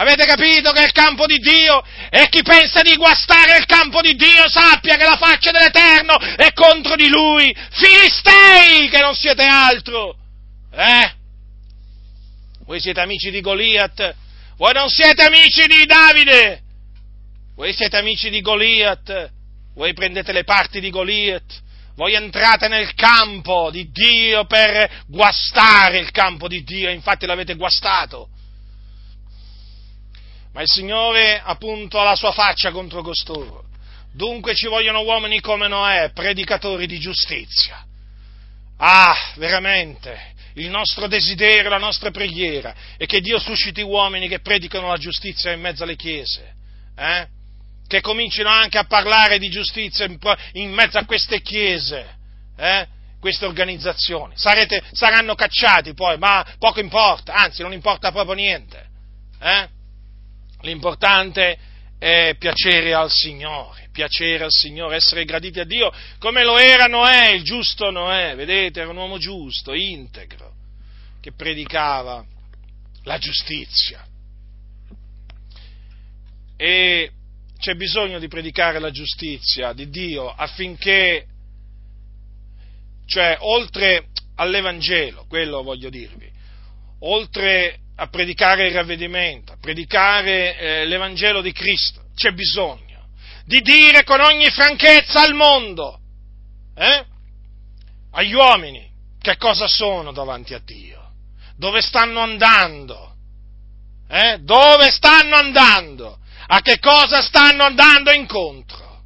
Avete capito che è il campo di Dio? E chi pensa di guastare il campo di Dio sappia che la faccia dell'Eterno è contro di lui. Filistei, che non siete altro. Eh? Voi siete amici di Goliat? Voi non siete amici di Davide? Voi siete amici di Goliat? Voi prendete le parti di Goliat? Voi entrate nel campo di Dio per guastare il campo di Dio, infatti l'avete guastato ma il Signore appunto ha la sua faccia contro costoro. Dunque ci vogliono uomini come Noè, predicatori di giustizia. Ah, veramente, il nostro desiderio, la nostra preghiera è che Dio susciti uomini che predicano la giustizia in mezzo alle chiese, eh? Che comincino anche a parlare di giustizia in mezzo a queste chiese, eh? queste organizzazioni. Sarete, saranno cacciati poi, ma poco importa, anzi non importa proprio niente. Eh? L'importante è piacere al Signore, piacere al Signore, essere graditi a Dio, come lo era Noè, il giusto Noè, vedete, era un uomo giusto, integro, che predicava la giustizia. E c'è bisogno di predicare la giustizia di Dio affinché, cioè, oltre all'Evangelo, quello voglio dirvi, oltre a predicare il ravvedimento, a predicare eh, l'Evangelo di Cristo. C'è bisogno di dire con ogni franchezza al mondo, eh, agli uomini, che cosa sono davanti a Dio, dove stanno andando, eh, dove stanno andando, a che cosa stanno andando incontro,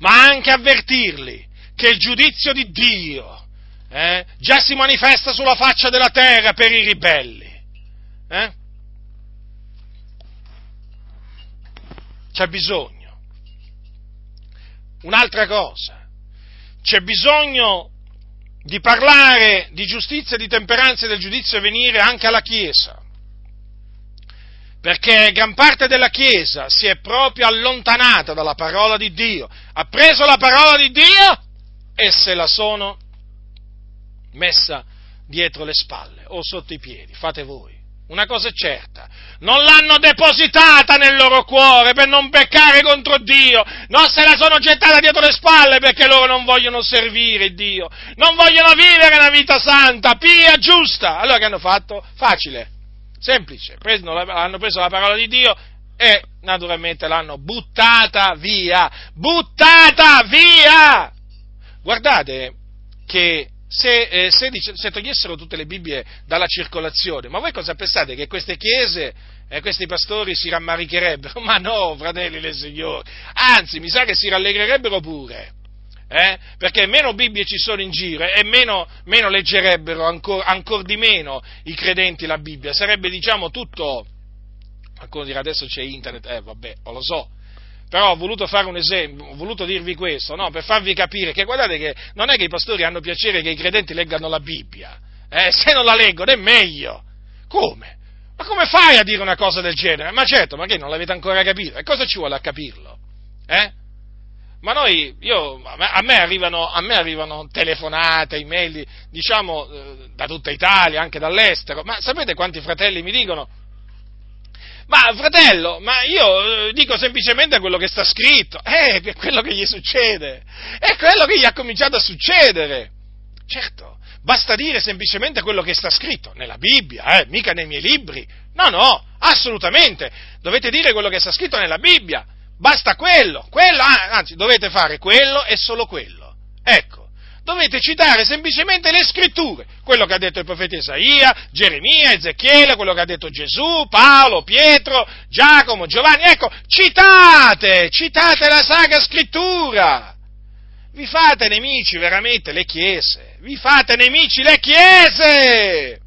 ma anche avvertirli che il giudizio di Dio eh, già si manifesta sulla faccia della terra per i ribelli. Eh? C'è bisogno. Un'altra cosa, c'è bisogno di parlare di giustizia, di temperanza e del giudizio a venire anche alla Chiesa. Perché gran parte della Chiesa si è proprio allontanata dalla parola di Dio, ha preso la parola di Dio e se la sono messa dietro le spalle o sotto i piedi, fate voi. Una cosa è certa, non l'hanno depositata nel loro cuore per non peccare contro Dio, non se la sono gettata dietro le spalle perché loro non vogliono servire Dio, non vogliono vivere una vita santa, pia, giusta. Allora che hanno fatto? Facile, semplice, hanno preso la parola di Dio e naturalmente l'hanno buttata via, buttata via! Guardate che se, eh, se, se, togliessero tutte le Bibbie dalla circolazione, ma voi cosa pensate? Che queste chiese e eh, questi pastori si rammaricherebbero? *laughs* Ma no, fratelli del Signore, anzi, mi sa che si rallegrerebbero pure. Eh? Perché meno Bibbie ci sono in giro e meno, meno leggerebbero ancora ancor di meno i credenti la Bibbia. Sarebbe, diciamo, tutto. Qualcuno dirà adesso c'è internet, eh vabbè, lo so, però ho voluto fare un esempio, ho voluto dirvi questo, no? per farvi capire che guardate che non è che i pastori hanno piacere che i credenti leggano la Bibbia, eh? *laughs* se non la leggono è meglio. Come? Ma come fai a dire una cosa del genere? Ma certo, ma che non l'avete ancora capito? E cosa ci vuole a capirlo? Eh? Ma noi, io, a me, arrivano, a me arrivano telefonate, email, diciamo, eh, da tutta Italia, anche dall'estero, ma sapete quanti fratelli mi dicono? Ma fratello, ma io eh, dico semplicemente quello che sta scritto, eh, è quello che gli succede, è quello che gli ha cominciato a succedere. Certo, basta dire semplicemente quello che sta scritto, nella Bibbia, eh, mica nei miei libri. No, no, assolutamente, dovete dire quello che sta scritto nella Bibbia, basta quello, quello, anzi, dovete fare quello e solo quello. Ecco, dovete citare semplicemente le scritture, quello che ha detto il profeta Isaia, Geremia, Ezechiele, quello che ha detto Gesù, Paolo, Pietro, Giacomo, Giovanni, ecco, citate, citate la Sacra Scrittura. Vi fate nemici veramente le chiese, vi fate nemici le chiese,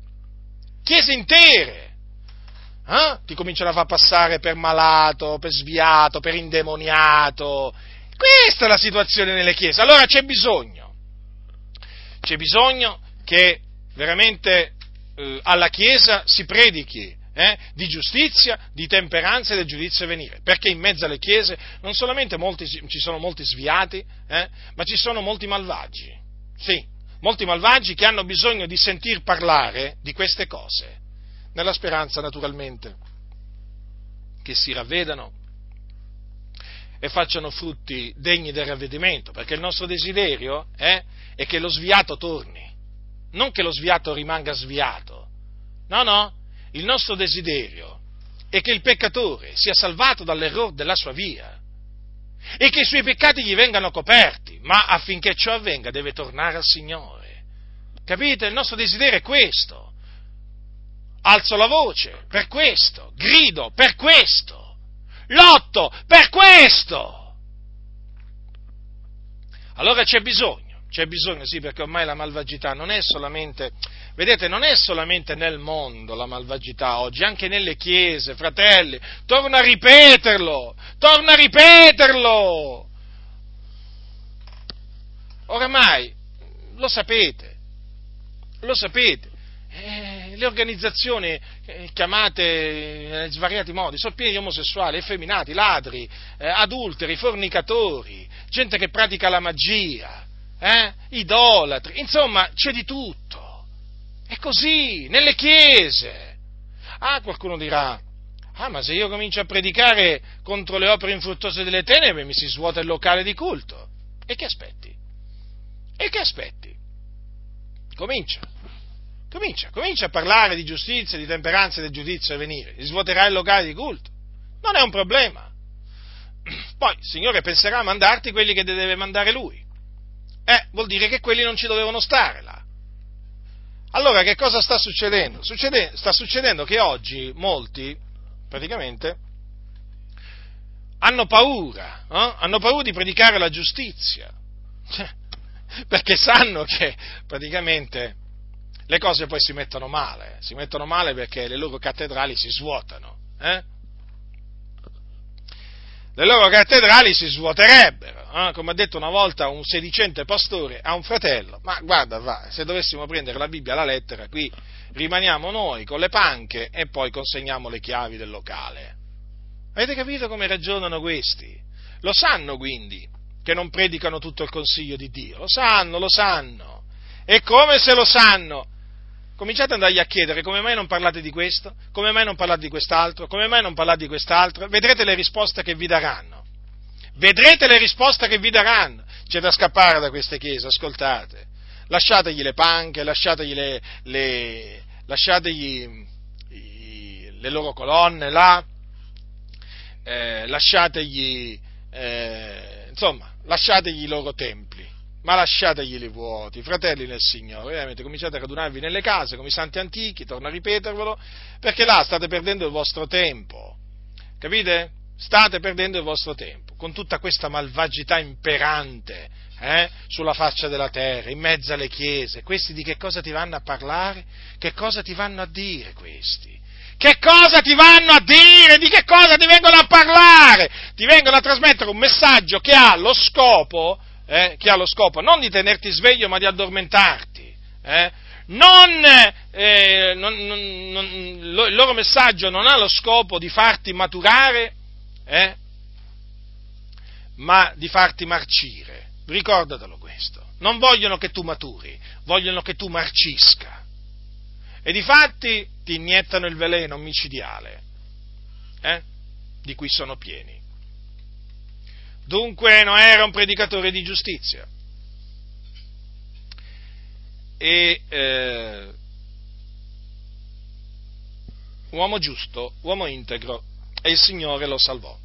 chiese intere. Eh? Ti cominciano a far passare per malato, per sviato, per indemoniato. Questa è la situazione nelle chiese. Allora c'è bisogno c'è bisogno che veramente eh, alla Chiesa si predichi eh, di giustizia, di temperanza e del giudizio a venire, perché in mezzo alle Chiese non solamente molti, ci sono molti sviati, eh, ma ci sono molti malvagi, sì, molti malvagi che hanno bisogno di sentir parlare di queste cose, nella speranza naturalmente che si ravvedano e facciano frutti degni del ravvedimento, perché il nostro desiderio è, è che lo sviato torni, non che lo sviato rimanga sviato. No, no, il nostro desiderio è che il peccatore sia salvato dall'errore della sua via e che i suoi peccati gli vengano coperti, ma affinché ciò avvenga deve tornare al Signore. Capite? Il nostro desiderio è questo. Alzo la voce per questo, grido per questo lotto per questo. Allora c'è bisogno, c'è bisogno, sì, perché ormai la malvagità non è solamente, vedete, non è solamente nel mondo la malvagità oggi, anche nelle chiese, fratelli, torno a ripeterlo, torno a ripeterlo. Oramai lo sapete, lo sapete. Eh, le organizzazioni eh, chiamate in svariati modi sono piene di omosessuali, effeminati, ladri, eh, adulteri, fornicatori, gente che pratica la magia, eh, idolatri, insomma c'è di tutto. È così, nelle chiese. Ah, qualcuno dirà, ah ma se io comincio a predicare contro le opere infruttuose delle tenebre mi si svuota il locale di culto. E che aspetti? E che aspetti? Comincia. Comincia, comincia a parlare di giustizia, di temperanza e del giudizio a venire, svuoterai il locale di culto. Non è un problema. *clears throat* Poi il Signore penserà a mandarti quelli che deve mandare Lui. Eh, vuol dire che quelli non ci dovevano stare là. Allora che cosa sta succedendo? Succede, sta succedendo che oggi molti, praticamente, hanno paura, eh? hanno paura di predicare la giustizia, *laughs* perché sanno che praticamente le cose poi si mettono male, si mettono male perché le loro cattedrali si svuotano. Eh? Le loro cattedrali si svuoterebbero, eh? come ha detto una volta un sedicente pastore a un fratello, ma guarda, va, se dovessimo prendere la Bibbia alla lettera, qui rimaniamo noi con le panche e poi consegniamo le chiavi del locale. Avete capito come ragionano questi? Lo sanno quindi che non predicano tutto il consiglio di Dio? Lo sanno, lo sanno. E come se lo sanno? Cominciate ad andargli a chiedere come mai non parlate di questo, come mai non parlate di quest'altro, come mai non parlate di quest'altro, vedrete le risposte che vi daranno. Vedrete le risposte che vi daranno. C'è da scappare da queste chiese, ascoltate. Lasciategli le panche, lasciategli le, le lasciategli i, le loro colonne là, eh, lasciategli, eh, insomma, lasciategli i loro templi, ma lasciategli vuoti, fratelli nel Signore, veramente cominciate a radunarvi nelle case come i santi antichi, torno a ripetervelo, perché là state perdendo il vostro tempo, capite? State perdendo il vostro tempo, con tutta questa malvagità imperante eh, sulla faccia della terra, in mezzo alle chiese, questi di che cosa ti vanno a parlare? Che cosa ti vanno a dire questi? Che cosa ti vanno a dire? Di che cosa ti vengono a parlare? Ti vengono a trasmettere un messaggio che ha lo scopo, eh, che ha lo scopo non di tenerti sveglio ma di addormentarti. Eh? Non, eh, non, non, non, il loro messaggio non ha lo scopo di farti maturare, eh, ma di farti marcire. Ricordatelo questo. Non vogliono che tu maturi, vogliono che tu marcisca. E di fatti ti iniettano il veleno micidiale, eh? di cui sono pieni. Dunque non era un predicatore di giustizia. E eh, uomo giusto, uomo integro, e il Signore lo salvò.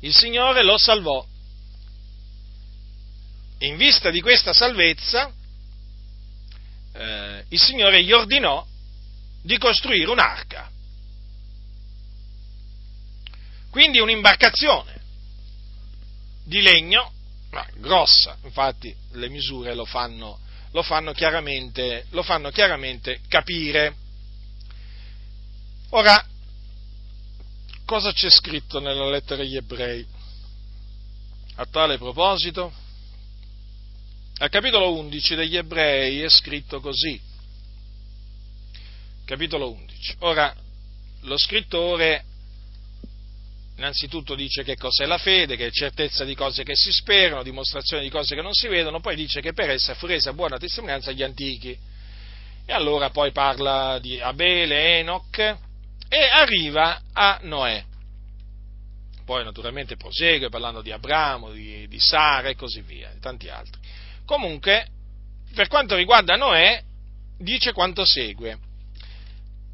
Il Signore lo salvò. In vista di questa salvezza, eh, il Signore gli ordinò di costruire un'arca. Quindi un'imbarcazione di legno, ma grossa, infatti le misure lo fanno, lo fanno, chiaramente, lo fanno chiaramente capire. Ora, cosa c'è scritto nella lettera agli ebrei a tale proposito? Al capitolo 11 degli ebrei è scritto così. Capitolo 11. Ora, lo scrittore innanzitutto dice che cos'è la fede, che è certezza di cose che si sperano, dimostrazione di cose che non si vedono, poi dice che per essa fu resa buona testimonianza agli antichi. E allora poi parla di Abele, Enoch e arriva a Noè. Poi naturalmente prosegue parlando di Abramo, di, di Sara e così via, e tanti altri. Comunque, per quanto riguarda Noè, dice quanto segue.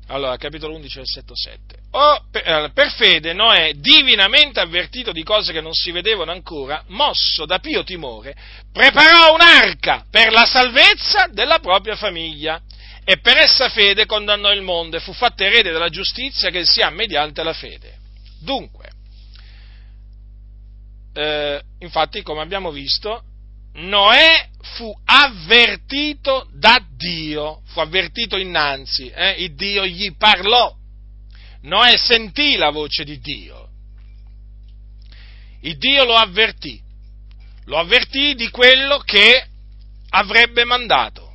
Allora, capitolo 11, versetto 7. Oh, per, eh, per, fede Noè, divinamente avvertito di cose che non si vedevano ancora, mosso da pio timore, preparò un'arca per la salvezza della propria famiglia e per essa fede condannò il mondo e fu fatto erede della giustizia che si ha mediante la fede. Dunque, eh, infatti, come abbiamo visto, Noè fu avvertito da Dio, fu avvertito innanzi, eh? il Dio gli parlò, Noè sentì la voce di Dio, il Dio lo avvertì, lo avvertì di quello che avrebbe mandato,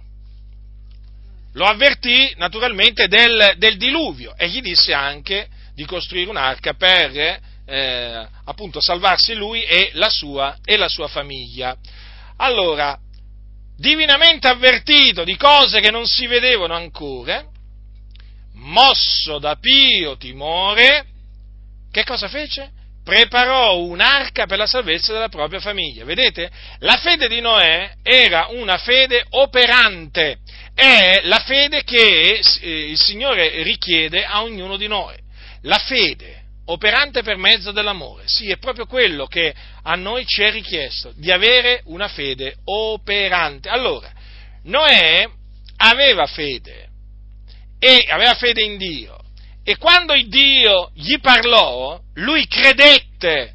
lo avvertì naturalmente del, del diluvio e gli disse anche di costruire un'arca per eh, appunto salvarsi lui e la sua, e la sua famiglia. Allora, divinamente avvertito di cose che non si vedevano ancora, mosso da pio timore, che cosa fece? Preparò un'arca per la salvezza della propria famiglia. Vedete? La fede di Noè era una fede operante, è la fede che eh, il Signore richiede a ognuno di noi. La fede operante per mezzo dell'amore. Sì, è proprio quello che a noi ci è richiesto, di avere una fede operante. Allora, Noè aveva fede e aveva fede in Dio e quando Dio gli parlò, lui credette,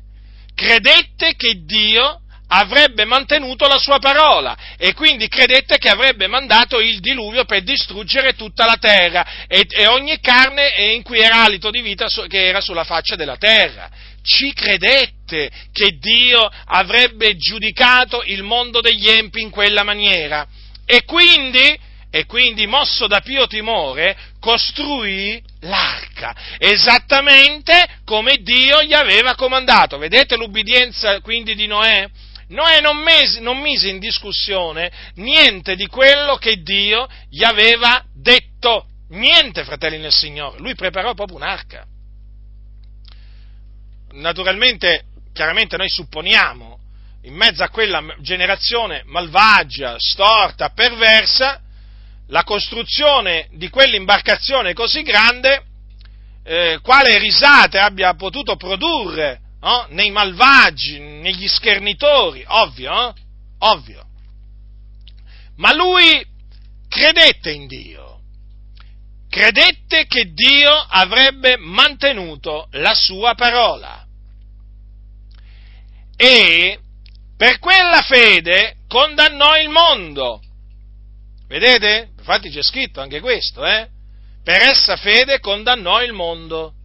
credette che Dio avrebbe mantenuto la sua parola e quindi credette che avrebbe mandato il diluvio per distruggere tutta la terra e, e ogni carne in cui era alito di vita che era sulla faccia della terra. Ci credette che Dio avrebbe giudicato il mondo degli empi in quella maniera e quindi, e quindi mosso da pio timore, costruì l'arca, esattamente come Dio gli aveva comandato. Vedete l'ubbidienza quindi di Noè? Noè non, mesi, non mise in discussione niente di quello che Dio gli aveva detto. Niente, fratelli nel Signore. Lui preparò proprio un'arca. Naturalmente, chiaramente noi supponiamo, in mezzo a quella generazione malvagia, storta, perversa, la costruzione di quell'imbarcazione così grande, eh, quale risate abbia potuto produrre no? nei malvagi, negli schernitori, ovvio, eh? ovvio. Ma lui credette in Dio, credette che Dio avrebbe mantenuto la sua parola e per quella fede condannò il mondo. Vedete? Infatti c'è scritto anche questo, eh? Per essa fede condannò il mondo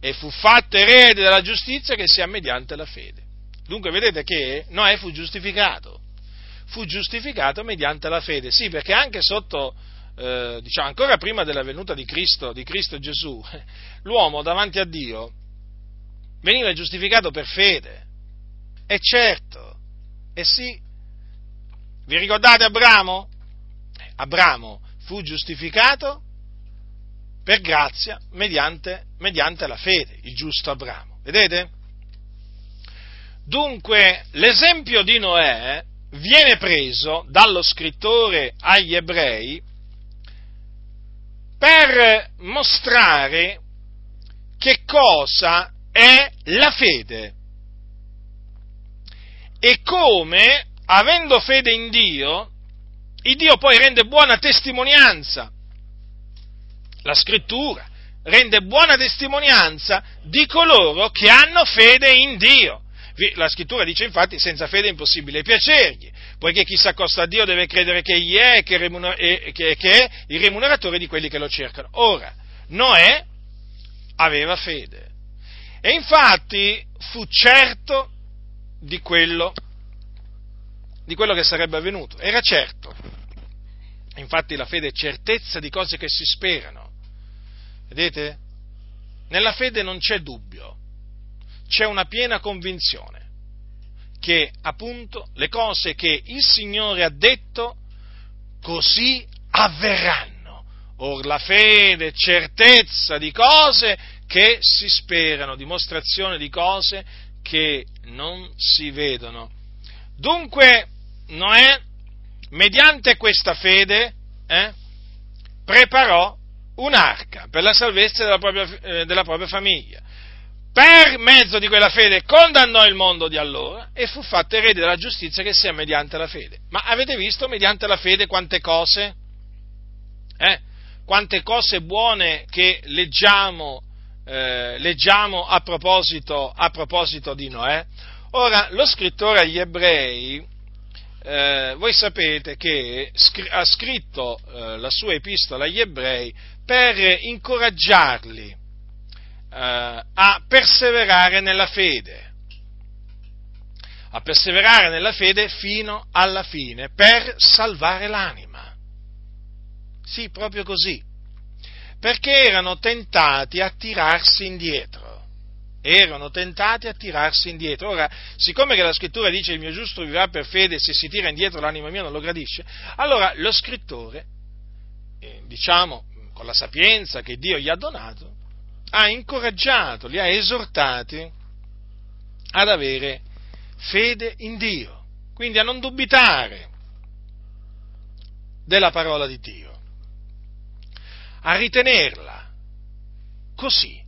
e fu fatto erede della giustizia che sia mediante la fede. Dunque vedete che Noè fu giustificato, fu giustificato mediante la fede, sì, perché anche sotto, eh, diciamo, ancora prima della venuta di Cristo, di Cristo Gesù, *laughs* l'uomo davanti a Dio veniva giustificato per fede, e certo, e sì. Vi ricordate Abramo? Abramo fu giustificato per grazia mediante, mediante la fede, il giusto Abramo. Vedete? Dunque, l'esempio di Noè viene preso dallo scrittore agli ebrei per mostrare che cosa è la fede e come, avendo fede in Dio, il Dio poi rende buona testimonianza la scrittura rende buona testimonianza di coloro che hanno fede in Dio. La scrittura dice infatti senza fede è impossibile piacergli, poiché chi si accosta a Dio deve credere che egli è e che, è il remuneratore di quelli che lo cercano. Ora, Noè aveva fede e infatti fu certo di quello, di quello che sarebbe avvenuto, era certo. Infatti la fede è certezza di cose che si sperano Vedete? Nella fede non c'è dubbio, c'è una piena convinzione che appunto le cose che il Signore ha detto così avverranno. Or la fede, certezza di cose che si sperano, dimostrazione di cose che non si vedono. Dunque, Noè, mediante questa fede, eh, preparò un'arca per la salvezza della propria, eh, della propria famiglia. Per mezzo di quella fede condannò il mondo di allora e fu fatto erede della giustizia che sia mediante la fede. Ma avete visto mediante la fede quante cose? Eh? Quante cose buone che leggiamo, eh, leggiamo a, proposito, a proposito di Noè? Ora, lo scrittore agli ebrei eh, voi sapete che ha scritto eh, la sua epistola agli ebrei per incoraggiarli eh, a perseverare nella fede, a perseverare nella fede fino alla fine, per salvare l'anima. Sì, proprio così, perché erano tentati a tirarsi indietro erano tentati a tirarsi indietro. Ora, siccome che la scrittura dice il mio giusto vivrà per fede se si tira indietro l'anima mia non lo gradisce, allora lo scrittore, eh, diciamo, con la sapienza che Dio gli ha donato, ha incoraggiato, li ha esortati ad avere fede in Dio, quindi a non dubitare della parola di Dio, a ritenerla così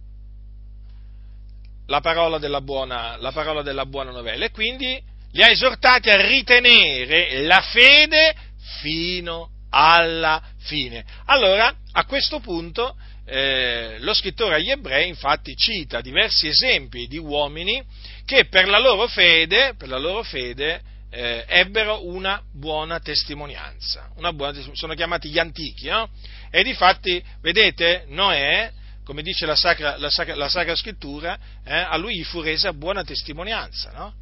la parola della buona, la parola della buona novella e quindi li ha esortati a ritenere la fede fino alla fine. Allora, a questo punto, eh, lo scrittore agli ebrei infatti cita diversi esempi di uomini che per la loro fede, la loro fede eh, ebbero una buona testimonianza. Una buona, sono chiamati gli antichi, no? E difatti, vedete, Noè, come dice la Sacra, la Sacra, la Sacra Scrittura, eh, a lui gli fu resa buona testimonianza, no?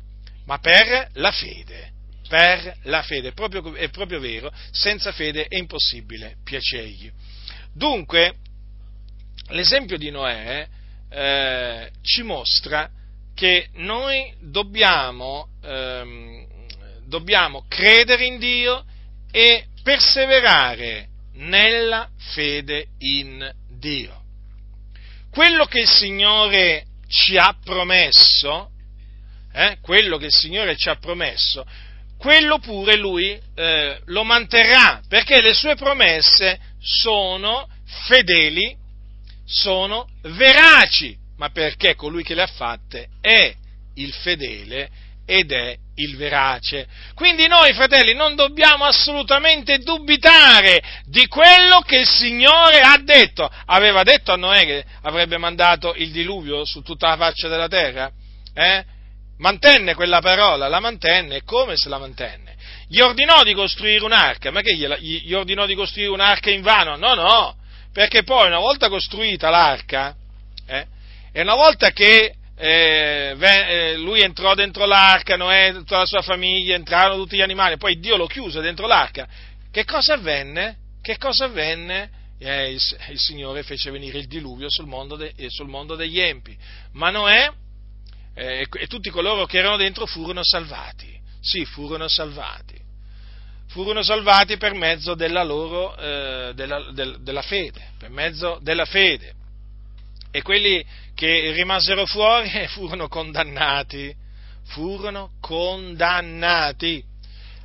Ma per la fede per la fede, è proprio, è proprio vero, senza fede è impossibile piacergli. Dunque, l'esempio di Noè eh, ci mostra che noi dobbiamo, ehm, dobbiamo credere in Dio e perseverare nella fede in Dio. Quello che il Signore ci ha promesso, eh, quello che il Signore ci ha promesso, quello pure Lui eh, lo manterrà, perché le sue promesse sono fedeli, sono veraci, ma perché colui che le ha fatte è il fedele ed è il verace. Quindi noi, fratelli, non dobbiamo assolutamente dubitare di quello che il Signore ha detto. Aveva detto a Noè che avrebbe mandato il diluvio su tutta la faccia della terra? Eh? Mantenne quella parola, la mantenne, e come se la mantenne? Gli ordinò di costruire un'arca, ma che gli ordinò di costruire un'arca in vano? No, no, perché poi una volta costruita l'arca, eh, e una volta che eh, eh, lui entrò dentro l'arca, Noè, tutta la sua famiglia, entrarono tutti gli animali, poi Dio lo chiuse dentro l'arca. Che cosa avvenne? Che cosa avvenne? Eh, il, il, Signore fece venire il diluvio sul mondo, de, sul mondo degli empi. Ma Noè eh, e tutti coloro che erano dentro furono salvati. Sì, furono salvati. Furono salvati per mezzo della loro, eh, della, del, della fede, per mezzo della fede. E quelli che rimasero fuori *laughs* furono condannati, furono condannati.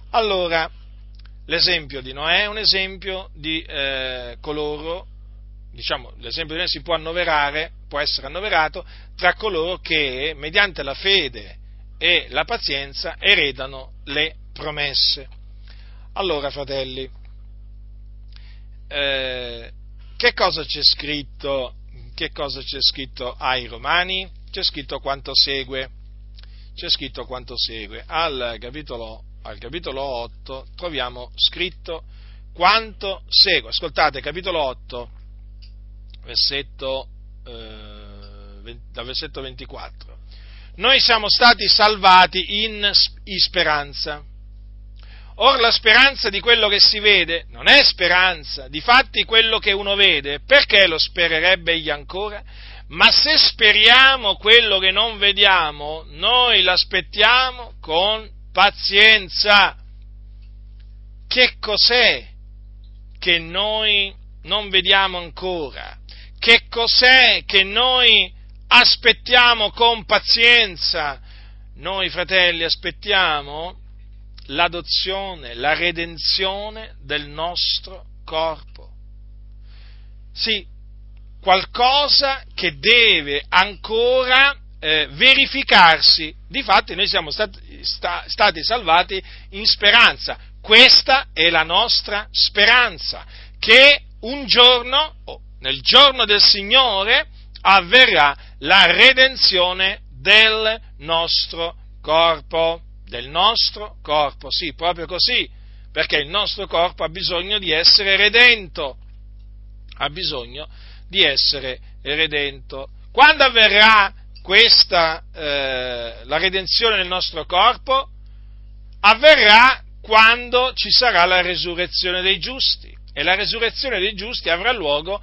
Allora, l'esempio di Noè è un esempio di eh, coloro, diciamo, l'esempio di Noè si può annoverare, può essere annoverato tra coloro che mediante la fede e la pazienza eredano le promesse. Allora, fratelli, eh, che cosa c'è scritto che cosa c'è scritto ai Romani? C'è scritto quanto segue. C'è scritto quanto segue. Al capitolo, al capitolo 8 troviamo scritto quanto segue. Ascoltate, capitolo 8, versetto, eh, dal versetto 24. Noi siamo stati salvati in, speranza Or la speranza di quello che si vede non è speranza, difatti quello che uno vede, perché lo spererebbe egli ancora? Ma se speriamo quello che non vediamo, noi l'aspettiamo con pazienza. Che cos'è che noi non vediamo ancora? Che cos'è che noi aspettiamo con pazienza? Noi fratelli aspettiamo l'adozione, la redenzione del nostro corpo. Sì, qualcosa che deve ancora eh, verificarsi. Difatti noi siamo stati, sta, stati salvati in speranza. Questa è la nostra speranza, che un giorno, nel giorno del Signore, avverrà la redenzione del nostro corpo del nostro corpo, sì, proprio così, perché il nostro corpo ha bisogno di essere redento, ha bisogno di essere redento. Quando avverrà questa, eh, la redenzione del nostro corpo? Avverrà quando ci sarà la resurrezione dei giusti e la resurrezione dei giusti avrà luogo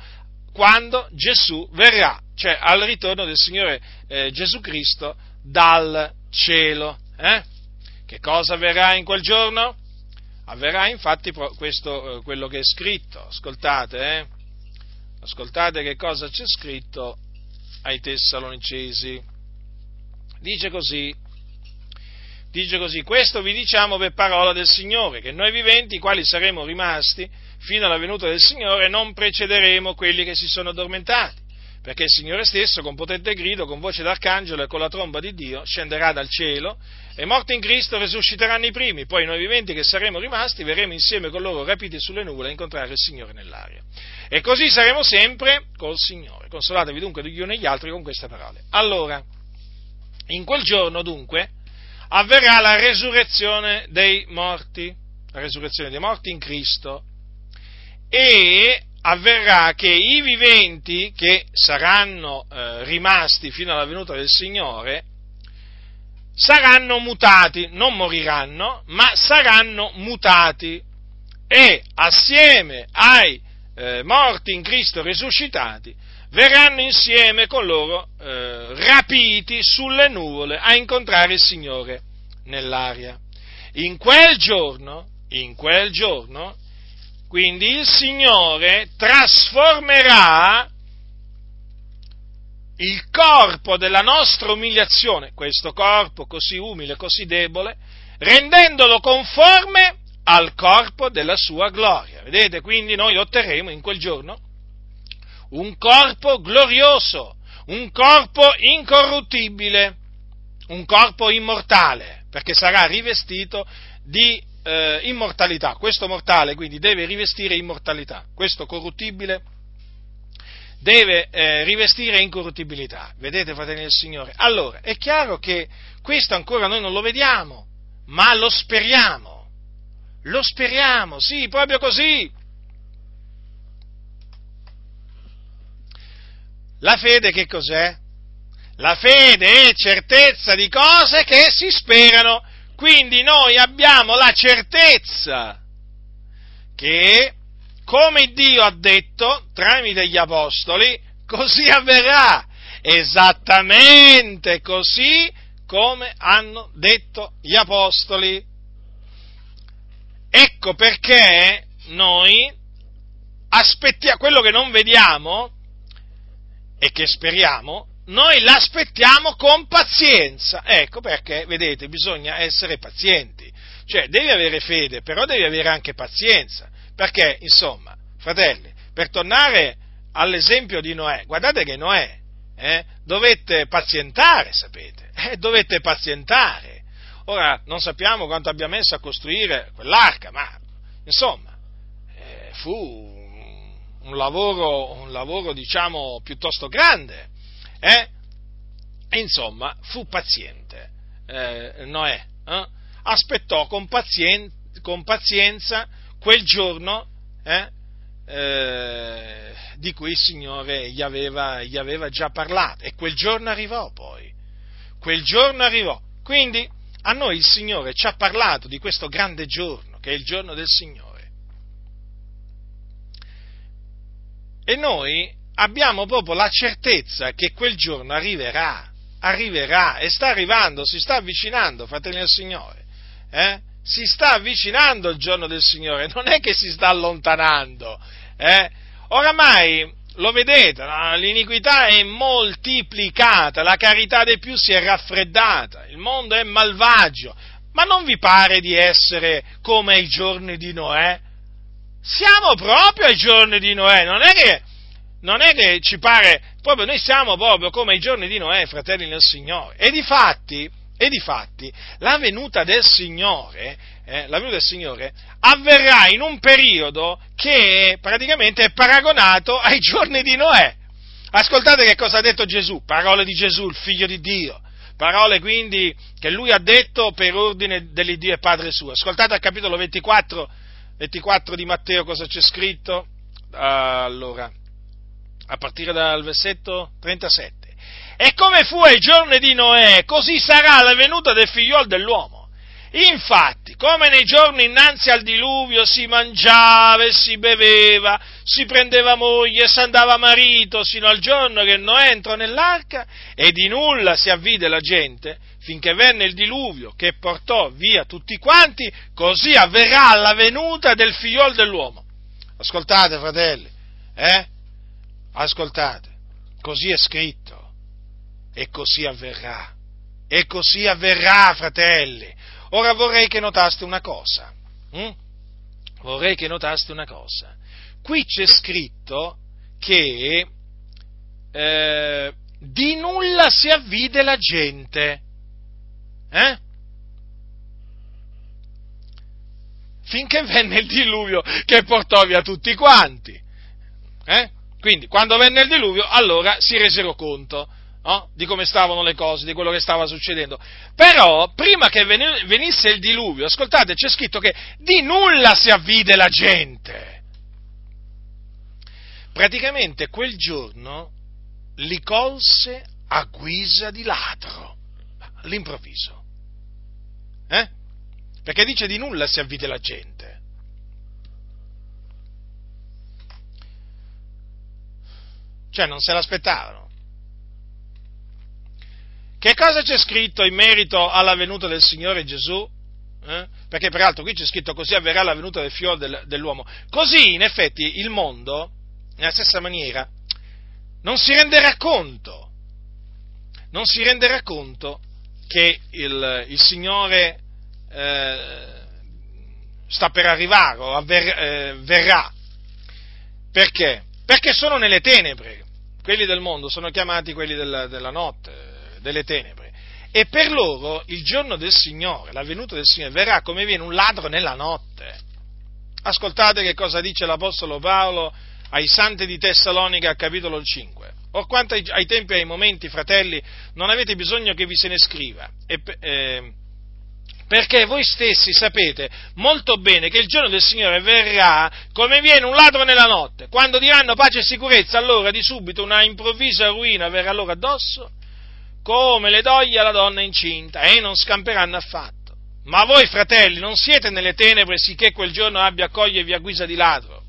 quando Gesù verrà, cioè al ritorno del Signore eh, Gesù Cristo dal cielo. Eh? Che cosa avverrà in quel giorno? Avverrà infatti questo, eh, quello che è scritto. Ascoltate, eh? Ascoltate che cosa c'è scritto ai Tessalonicesi. Dice così, dice così, questo vi diciamo per parola del Signore, che noi viventi, quali saremo rimasti fino alla venuta del Signore, non precederemo quelli che si sono addormentati perché il Signore stesso, con potente grido, con voce d'arcangelo e con la tromba di Dio, scenderà dal cielo e morti in Cristo risusciteranno i primi, poi noi viventi che saremo rimasti verremo insieme con loro rapiti sulle nuvole a incontrare il Signore nell'aria. E così saremo sempre col Signore. Consolatevi dunque gli uni e gli altri con queste parole. Allora, in quel giorno dunque avverrà la resurrezione dei morti, la resurrezione dei morti in Cristo e avverrà che i viventi che saranno eh, rimasti fino alla venuta del Signore saranno mutati, non moriranno, ma saranno mutati e assieme ai eh, morti in Cristo risuscitati verranno insieme con loro eh, rapiti sulle nuvole a incontrare il Signore nell'aria. In quel giorno, in quel giorno, quindi il Signore trasformerà il corpo della nostra umiliazione, questo corpo così umile, così debole, rendendolo conforme al corpo della sua gloria. Vedete, quindi noi otterremo in quel giorno un corpo glorioso, un corpo incorruttibile, un corpo immortale, perché sarà rivestito di eh, immortalità. Questo mortale quindi deve rivestire immortalità, questo corruttibile deve eh, rivestire incorruttibilità. Vedete, fratelli del Signore? Allora, è chiaro che questo ancora noi non lo vediamo, ma lo speriamo. Lo speriamo, sì, proprio così. La fede che cos'è? La fede è certezza di cose che si sperano. Quindi noi abbiamo la certezza che, come Dio ha detto tramite gli apostoli, così avverrà. Esattamente così come hanno detto gli apostoli. Ecco perché noi aspettiamo quello che non vediamo e che speriamo, noi l'aspettiamo con pazienza. Ecco perché, vedete, bisogna essere pazienti. Cioè, devi avere fede, però devi avere anche pazienza. Perché, insomma, fratelli, per tornare all'esempio di Noè, guardate che Noè eh, dovette pazientare, sapete, *laughs* eh, dovette pazientare. Ora, non sappiamo quanto abbia messo a costruire quell'arca, ma, insomma, eh, fu un lavoro, un lavoro, diciamo, piuttosto grande eh? Insomma, fu paziente eh, Noè, eh? aspettò con, pazien- con, pazienza quel giorno eh? eh? di cui il Signore gli aveva, gli aveva già parlato e quel giorno arrivò poi, quel giorno arrivò. Quindi a noi il Signore ci ha parlato di questo grande giorno, che è il giorno del Signore. E noi abbiamo proprio la certezza che quel giorno arriverà, arriverà e sta arrivando, si sta avvicinando, fratelli del Signore. Eh? Si sta avvicinando il giorno del Signore, non è che si sta allontanando. Eh? Oramai lo vedete, l'iniquità è moltiplicata, la carità dei più si è raffreddata, il mondo è malvagio, ma non vi pare di essere come ai giorni di Noè? Siamo proprio ai giorni di Noè, non è che non è che ci pare, proprio noi siamo proprio come i giorni di Noè, fratelli del Signore. E di fatti, e di fatti la venuta del Signore, eh, la venuta del Signore avverrà in un periodo che praticamente è paragonato ai giorni di Noè. Ascoltate che cosa ha detto Gesù, parole di Gesù, il figlio di Dio, parole quindi che lui ha detto per ordine dell'Iddio e Padre suo. Ascoltate al capitolo 24, 24 di Matteo cosa c'è scritto. Allora, a partire dal versetto 37. E come fu ai giorni di Noè, così sarà la venuta del figliol dell'uomo. Infatti, come nei giorni innanzi al diluvio si mangiava e si beveva, si prendeva moglie e si andava marito, sino al giorno che Noè entrò nell'arca, e di nulla si avvide la gente, finché venne il diluvio che portò via tutti quanti, così avverrà la venuta del figliol dell'uomo. Ascoltate, fratelli, eh? Ascoltate, così è scritto e così avverrà. E così avverrà, fratelli. Ora vorrei che notaste una cosa. Hm? Vorrei che notaste una cosa. Qui c'è scritto che eh, di nulla si avvide la gente. Eh? Finché venne il diluvio che portò via tutti quanti. Eh? Quindi, quando venne il diluvio, allora si resero conto no? di come stavano le cose, di quello che stava succedendo. Però, prima che venisse il diluvio, ascoltate, c'è scritto che di nulla si avvide la gente. Praticamente quel giorno li colse a guisa di ladro, all'improvviso. Eh? Perché dice di nulla si avvide la gente. Cioè non se l'aspettavano. Che cosa c'è scritto in merito alla venuta del Signore Gesù? Eh? Perché peraltro qui c'è scritto così avverrà la venuta del figlio del, dell'uomo. Così, in effetti, il mondo, nella stessa maniera, non si renderà conto, non si renderà conto che il, il Signore eh, sta per arrivare o avver, eh, verrà. Perché? Perché sono nelle tenebre. Quelli del mondo sono chiamati quelli della, della notte, delle tenebre. E per loro il giorno del Signore, la venuta del Signore, verrà come viene un ladro nella notte. Ascoltate che cosa dice l'Apostolo Paolo ai santi di Tessalonica, capitolo 5. Or quanto ai, ai tempi e ai momenti, fratelli, non avete bisogno che vi se ne scriva, e, eh, perché voi stessi sapete molto bene che il giorno del Signore verrà come viene un ladro nella notte. Quando diranno pace e sicurezza, allora di subito una improvvisa ruina verrà loro addosso come le doglie alla donna incinta, e non scamperanno affatto. Ma voi, fratelli, non siete nelle tenebre sicché quel giorno abbia a cogliervi a guisa di ladro,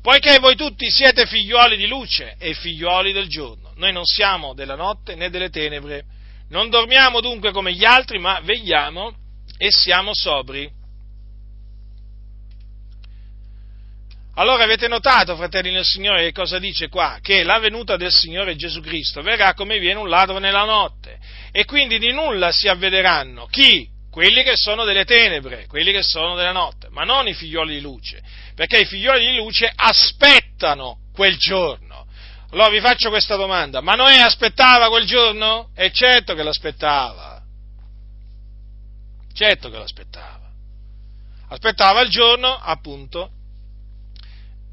poiché voi tutti siete figliuoli di luce e figliuoli del giorno. Noi non siamo della notte né delle tenebre. Non dormiamo dunque come gli altri, ma vegliamo e siamo sobri. Allora avete notato, fratelli nel Signore, che cosa dice qua? Che la venuta del Signore Gesù Cristo verrà come viene un ladro nella notte e quindi di nulla si avvederanno chi? Quelli che sono delle tenebre, quelli che sono della notte, ma non i figlioli di luce, perché i figlioli di luce aspettano quel giorno. Allora vi faccio questa domanda, ma Noè aspettava quel giorno? E certo che l'aspettava, certo che l'aspettava. Aspettava il giorno, appunto,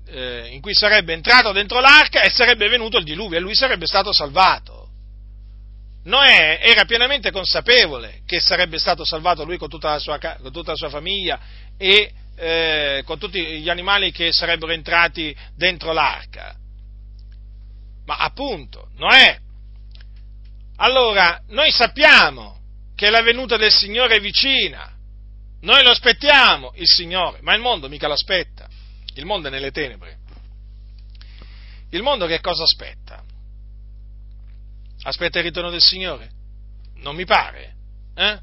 eh, in cui sarebbe entrato dentro l'arca e sarebbe venuto il diluvio e lui sarebbe stato salvato. Noè era pienamente consapevole che sarebbe stato salvato lui con tutta la sua, con tutta la sua famiglia e eh, con tutti gli animali che sarebbero entrati dentro l'arca. Ma appunto, Noè. Allora, noi sappiamo che la venuta del Signore è vicina, noi lo aspettiamo, il Signore, ma il mondo mica l'aspetta. Il mondo è nelle tenebre. Il mondo che cosa aspetta? Aspetta il ritorno del Signore? Non mi pare. Eh?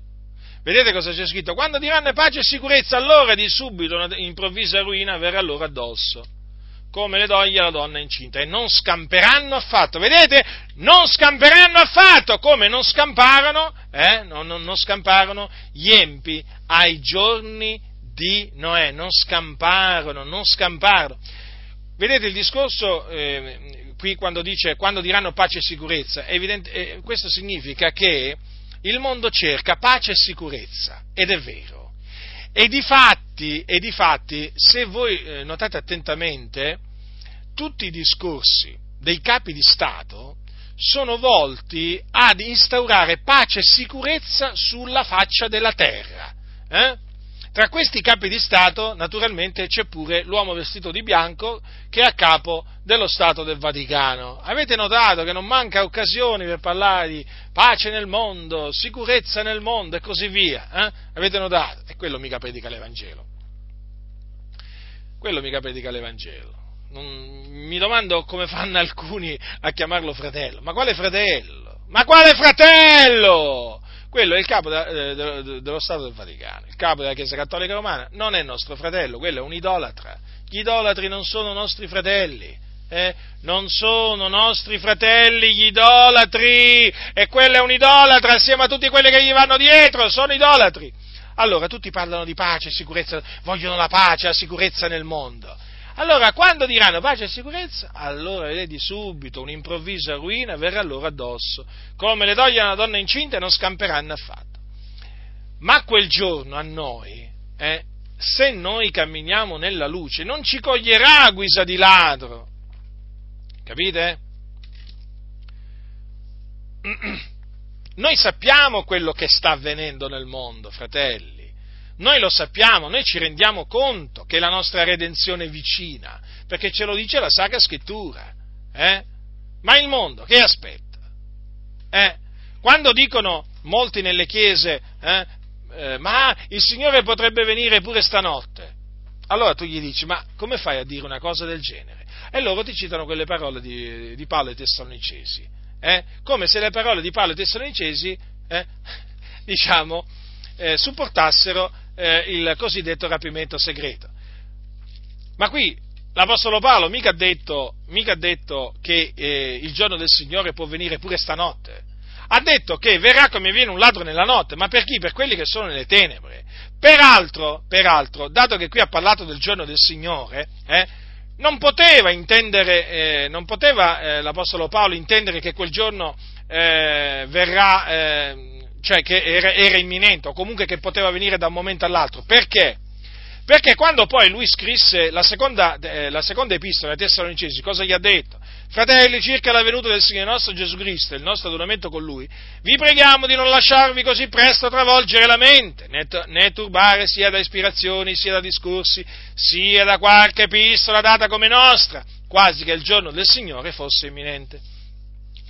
Vedete cosa c'è scritto? Quando diranno pace e sicurezza, allora di subito una improvvisa ruina verrà loro addosso, come le doglie alla donna incinta, e non scamperanno affatto. Vedete? Non scamperanno affatto, come non scamparono, eh? non, non, non scamparono gli empi ai giorni di Noè, non scamparono, non scamparono. Vedete il discorso eh, qui quando dice quando diranno pace e sicurezza, evidente, eh, questo significa che il mondo cerca pace e sicurezza, ed è vero. E di fatti, e di fatti se voi eh, notate attentamente, tutti i discorsi dei capi di Stato sono volti ad instaurare pace e sicurezza sulla faccia della terra. Eh? Tra questi capi di Stato, naturalmente, c'è pure l'uomo vestito di bianco che è a capo dello Stato del Vaticano. Avete notato che non manca occasioni per parlare di pace nel mondo, sicurezza nel mondo e così via? Eh? Avete notato? E quello mica predica l'Evangelo. Quello mica predica l'Evangelo. Non, mi domando come fanno alcuni a chiamarlo fratello. Ma quale fratello? Ma quale fratello? quello è il capo de, de, de, dello Stato del Vaticano, il capo della Chiesa Cattolica Romana, non è nostro fratello, quello è un idolatra. Gli idolatri non sono nostri fratelli, eh? non sono nostri fratelli gli idolatri, e quello è un idolatra assieme a tutti quelli che gli vanno dietro, sono idolatri. Allora, tutti parlano di pace e sicurezza, vogliono la pace e la sicurezza nel mondo. Allora, quando diranno pace e sicurezza, allora vedi subito un'improvvisa ruina verrà loro addosso, come le doglie a una donna incinta e non scamperanno affatto. Ma quel giorno a noi, eh, se noi camminiamo nella luce, non ci coglierà a guisa di ladro. Capite? *clears throat* Noi sappiamo quello che sta avvenendo nel mondo, fratelli. Noi lo sappiamo, noi ci rendiamo conto che la nostra redenzione è vicina, perché ce lo dice la Sacra Scrittura. Eh? Ma il mondo che aspetta? Eh? Quando dicono molti nelle chiese, eh, eh, ma il Signore potrebbe venire pure stanotte, allora tu gli dici, ma come fai a dire una cosa del genere? E loro ti citano quelle parole di, di Paolo ai Tessalonicesi, eh? come se le parole di Paolo ai Tessalonicesi, eh, *laughs* diciamo, supportassero eh, il cosiddetto rapimento segreto. Ma qui l'Apostolo Paolo mica ha detto, mica ha detto che eh, il giorno del Signore può venire pure stanotte. Ha detto che verrà come viene un ladro nella notte, ma per chi? Per quelli che sono nelle tenebre. Peraltro, peraltro dato che qui ha parlato del giorno del Signore, eh, non poteva intendere, eh, non poteva eh, l'Apostolo Paolo intendere che quel giorno eh, verrà, eh, cioè che era, era imminente, o comunque che poteva venire da un momento all'altro. Perché? Perché quando poi lui scrisse la seconda, eh, la seconda epistola ai Tessalonicesi, cosa gli ha detto? Fratelli, circa la venuta del Signore nostro Gesù Cristo e il nostro adunamento con Lui, vi preghiamo di non lasciarvi così presto travolgere la mente, né, né turbare sia da ispirazioni, sia da discorsi, sia da qualche epistola data come nostra, quasi che il giorno del Signore fosse imminente.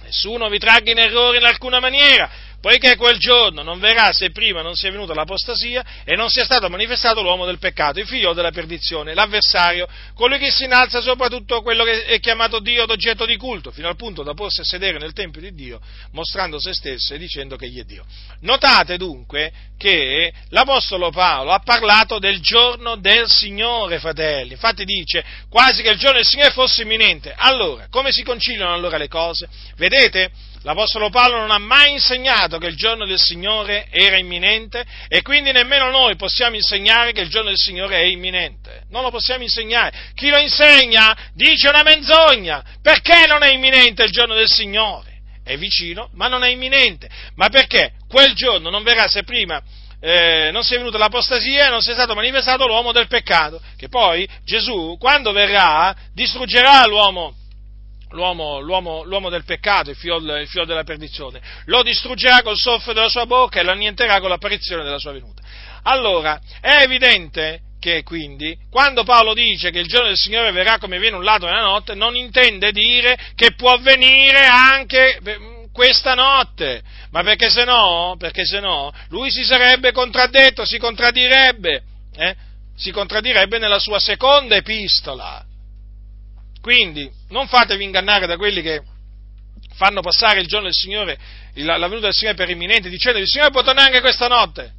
Nessuno vi tragga in errore in alcuna maniera, poiché quel giorno non verrà se prima non sia venuta l'apostasia e non sia stato manifestato l'uomo del peccato, il figlio della perdizione, l'avversario, colui che si innalza sopra tutto quello che è chiamato Dio d'oggetto di culto, fino al punto da porsi a sedere nel Tempio di Dio, mostrando se stesso e dicendo che egli è Dio. Notate dunque che l'Apostolo Paolo ha parlato del giorno del Signore, fratelli, infatti dice quasi che il giorno del Signore fosse imminente. Allora, come si conciliano allora le cose? Vedete? L'Apostolo Paolo non ha mai insegnato che il giorno del Signore era imminente e quindi nemmeno noi possiamo insegnare che il giorno del Signore è imminente. Non lo possiamo insegnare. Chi lo insegna dice una menzogna. Perché non è imminente il giorno del Signore? È vicino, ma non è imminente. Ma perché? Quel giorno non verrà se prima eh, non sia venuta l'apostasia e non sia stato manifestato l'uomo del peccato. Che poi Gesù, quando verrà, distruggerà l'uomo l'uomo, l'uomo, l'uomo del peccato, il figlio, il figlio, della perdizione, lo distruggerà col soffio della sua bocca e lo annienterà con l'apparizione della sua venuta. Allora, è evidente che quindi, quando Paolo dice che il giorno del Signore verrà come viene un lato nella notte, non intende dire che può venire anche questa notte, ma perché se no, perché se no, lui si sarebbe contraddetto, si contraddirebbe, eh? si contraddirebbe nella sua seconda epistola. Quindi non fatevi ingannare da quelli che fanno passare il giorno del Signore, la, venuta del Signore per imminente, dicendo il Signore può tornare anche questa notte.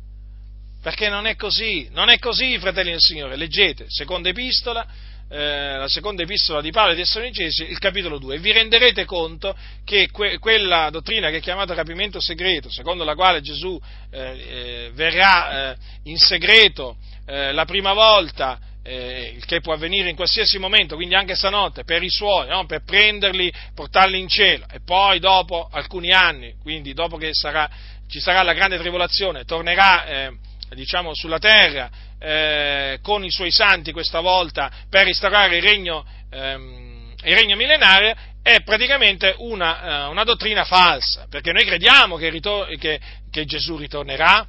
Perché non è così, non è così, fratelli del Signore. Leggete, seconda epistola, eh, la seconda epistola di Paolo ai Tessalonicesi, il capitolo 2, e vi renderete conto che que- quella dottrina che è chiamata rapimento segreto, secondo la quale Gesù eh, eh, verrà eh, in segreto eh, la prima volta eh, il che può avvenire in qualsiasi momento, quindi anche stanotte, per i suoi, no? per prenderli, portarli in cielo e poi dopo alcuni anni, quindi dopo che sarà, ci sarà la grande tribolazione, tornerà eh, diciamo, sulla terra eh, con i suoi santi questa volta per instaurare il regno, ehm, regno millenario, è praticamente una, uh, una, dottrina falsa, perché noi crediamo che, ritor- che, che Gesù ritornerà,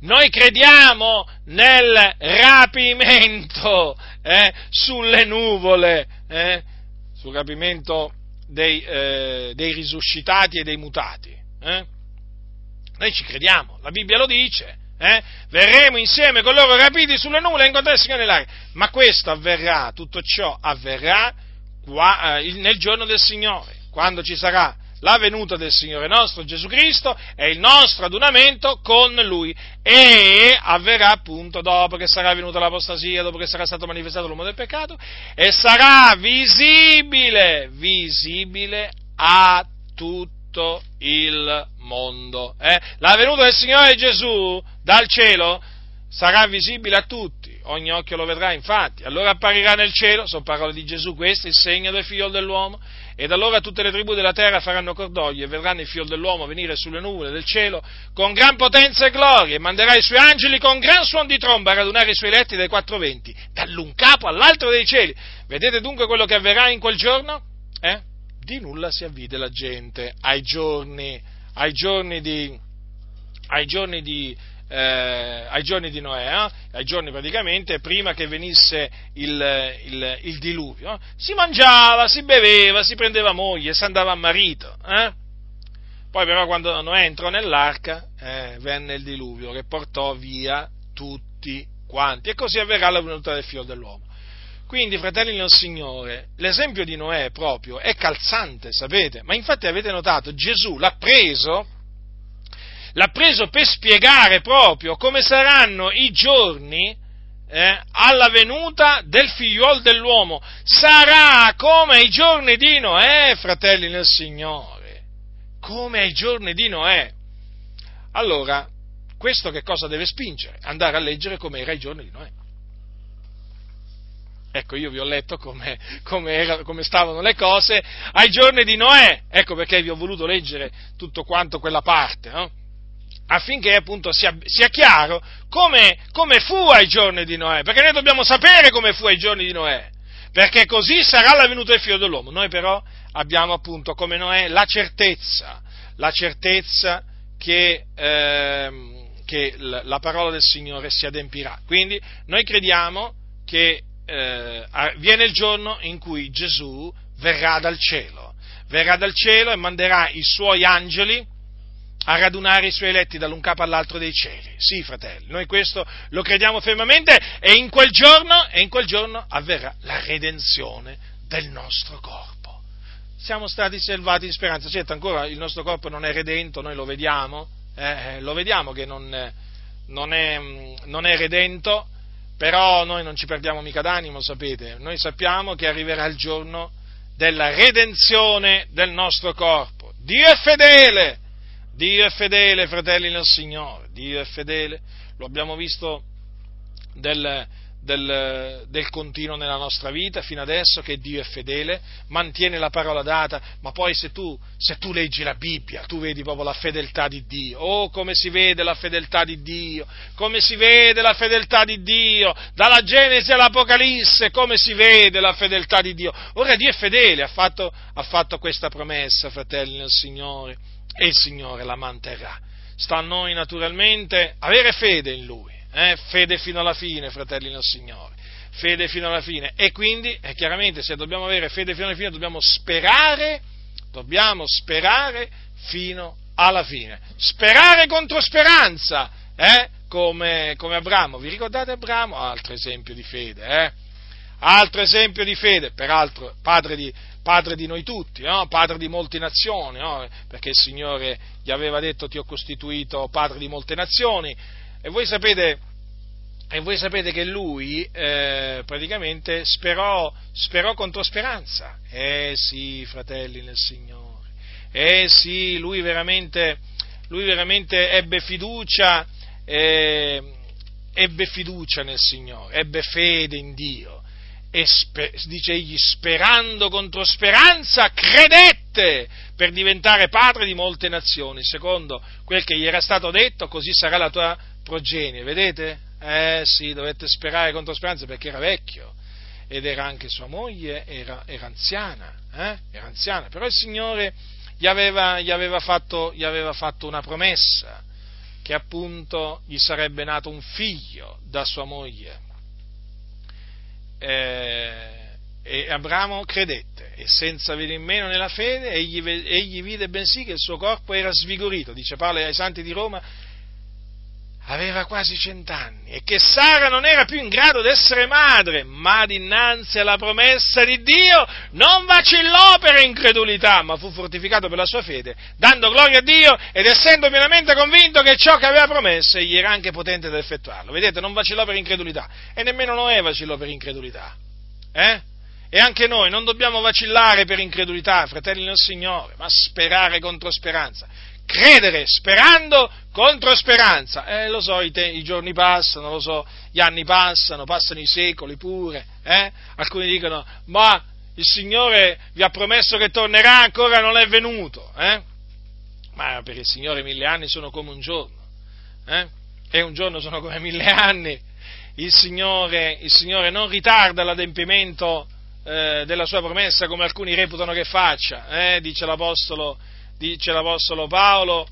noi crediamo nel rapimento eh, sulle nuvole, eh, sul rapimento dei, eh, dei, risuscitati e dei mutati. Eh. Noi ci crediamo, la Bibbia lo dice. Eh. Verremo insieme con loro rapiti sulle nuvole e Signore nell'aria. Ma questo avverrà, tutto ciò avverrà qua, eh, nel giorno del Signore, quando ci sarà la venuta del Signore nostro Gesù Cristo e il nostro adunamento con Lui e avverrà appunto dopo che sarà venuta l'apostasia, dopo che sarà stato manifestato l'uomo del peccato e sarà visibile, visibile a tutto il mondo. Eh? La venuta del Signore Gesù dal cielo sarà visibile a tutti, ogni occhio lo vedrà infatti, allora apparirà nel cielo, sono parole di Gesù queste, il segno del figlio dell'uomo, ed allora tutte le tribù della terra faranno cordoglio e vedranno il figlio dell'uomo venire sulle nuvole del cielo con gran potenza e gloria e manderà i suoi angeli con gran suon di tromba a radunare i suoi letti dai quattro venti, dall'un capo all'altro dei cieli. Vedete dunque quello che avverrà in quel giorno? Eh? Di nulla si avvide la gente ai giorni, ai giorni di, ai giorni di eh, ai giorni di Noè, eh? ai giorni praticamente prima che venisse il, il, il, diluvio, si mangiava, si beveva, si prendeva moglie, si andava a marito. Eh? Poi però quando Noè entrò nell'arca eh, venne il diluvio che portò via tutti quanti, e così avverrà la venuta del figlio dell'uomo. Quindi, fratelli del Signore, l'esempio di Noè proprio è calzante, sapete? Ma infatti avete notato, Gesù l'ha preso, l'ha preso per spiegare proprio come saranno i giorni eh, alla venuta del figliuolo dell'uomo. Sarà come ai giorni di Noè, fratelli del Signore, come ai giorni di Noè. Allora, questo che cosa deve spingere? Andare a leggere come era ai giorni di Noè. Ecco, io vi ho letto come, come, era, come, stavano le cose ai giorni di Noè, ecco perché vi ho voluto leggere tutto quanto quella parte, no? Affinché appunto sia, sia chiaro come, come, fu ai giorni di Noè, perché noi dobbiamo sapere come fu ai giorni di Noè, perché così sarà la venuta del figlio dell'uomo. Noi però abbiamo appunto come Noè la certezza, la certezza che, eh, che la parola del Signore si adempirà. Quindi noi crediamo che eh, viene il giorno in cui Gesù verrà dal cielo, verrà dal cielo e manderà i suoi angeli a radunare i suoi eletti dall'un capo all'altro dei cieli. Sì, fratelli, noi questo lo crediamo fermamente e in quel giorno, in quel giorno avverrà la redenzione del nostro corpo. Siamo stati salvati in speranza, certo ancora il nostro corpo non è redento, noi lo vediamo, eh, eh lo vediamo che non, non, è, non è redento, però noi non ci perdiamo mica d'animo, sapete, noi sappiamo che arriverà il giorno della redenzione del nostro corpo. Dio è fedele, Dio è fedele, fratelli nel Signore, Dio è fedele, lo abbiamo visto del, del, del, continuo nella nostra vita fino adesso, che Dio è fedele, mantiene la parola data, ma poi se tu, se tu, leggi la Bibbia, tu vedi proprio la fedeltà di Dio. Oh, come si vede la fedeltà di Dio, come si vede la fedeltà di Dio, dalla Genesi all'Apocalisse, come si vede la fedeltà di Dio. Ora Dio è fedele, ha fatto, ha fatto questa promessa, fratelli nel Signore, e il Signore la manterrà. Sta a noi naturalmente avere fede in Lui eh? fede fino alla fine, fratelli nel Signore, fede fino alla fine. E quindi, eh, chiaramente, se dobbiamo avere fede fino alla fine, dobbiamo sperare, dobbiamo sperare fino alla fine. Sperare contro speranza, eh? come, come Abramo. Vi ricordate Abramo? Altro esempio di fede, eh? Altro esempio di fede, peraltro padre di, padre di noi tutti, no? padre di molte nazioni, no? perché il Signore gli aveva detto ti ho costituito padre di molte nazioni, e voi sapete, e voi sapete che lui eh, praticamente sperò, sperò contro speranza. Eh sì, fratelli nel Signore. Eh sì, lui veramente, lui veramente ebbe fiducia, eh, ebbe fiducia nel Signore, ebbe fede in Dio. E spe, dice egli, sperando contro speranza, credette per diventare padre di molte nazioni. Secondo quel che gli era stato detto, così sarà la tua progenie, vedete? Eh sì, dovette sperare contro speranza perché era vecchio ed era anche sua moglie, era, era anziana, eh? era anziana, però il Signore gli aveva, gli, aveva fatto, gli aveva fatto una promessa, che appunto gli sarebbe nato un figlio da sua moglie. Eh, e Abramo credette e senza venire meno nella fede egli, egli vide bensì che il suo corpo era svigorito, dice Paolo ai santi di Roma, aveva quasi cent'anni e che Sara non era più in grado di essere madre, ma dinanzi alla promessa di Dio non vacillò per incredulità, ma fu fortificato per la sua fede, dando gloria a Dio ed essendo pienamente convinto che ciò che aveva promesso egli era anche potente ad effettuarlo. Vedete, non vacillò per incredulità e nemmeno Noè vacillò per incredulità. Eh? E anche noi non dobbiamo vacillare per incredulità, fratelli del Signore, ma sperare contro speranza credere sperando contro speranza. Eh, lo so, i, te- i, giorni passano, lo so, gli anni passano, passano i secoli pure. Eh? Alcuni dicono, ma il Signore vi ha promesso che tornerà, ancora non è venuto. Eh? Ma per il Signore mille anni sono come un giorno. Eh? E un giorno sono come mille anni. Il Signore, il Signore non ritarda l'adempimento eh, della sua promessa come alcuni reputano che faccia, eh? dice l'Apostolo dice l'Apostolo Paolo,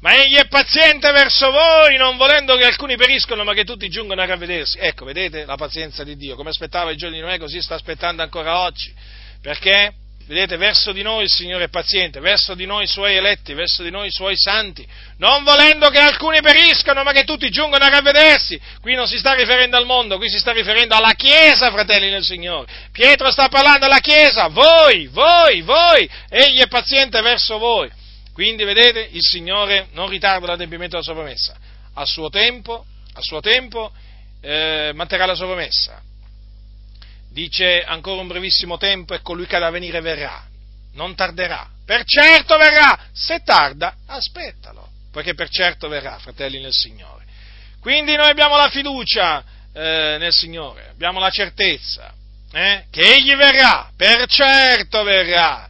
ma egli è paziente verso voi, non volendo che alcuni periscono, ma che tutti giungano a ravvedersi. Ecco, vedete la pazienza di Dio, come aspettava i giorni di Noè, così sta aspettando ancora oggi. Perché? Vedete, verso di noi il Signore è paziente, verso di noi i suoi eletti, verso di noi i suoi santi, non volendo che alcuni periscano, ma che tutti giungano a ravvedersi. Qui non si sta riferendo al mondo, qui si sta riferendo alla Chiesa, fratelli del Signore. Pietro sta parlando alla Chiesa, voi, voi, voi, egli è paziente verso voi. Quindi, vedete, il Signore non ritarda l'adempimento della sua promessa. A suo tempo, a suo tempo, eh, manterrà la sua promessa dice ancora un brevissimo tempo e colui che da venire verrà, non tarderà, per certo verrà, se tarda aspettalo, poiché per certo verrà, fratelli nel Signore. Quindi noi abbiamo la fiducia eh, nel Signore, abbiamo la certezza eh, che Egli verrà, per certo verrà,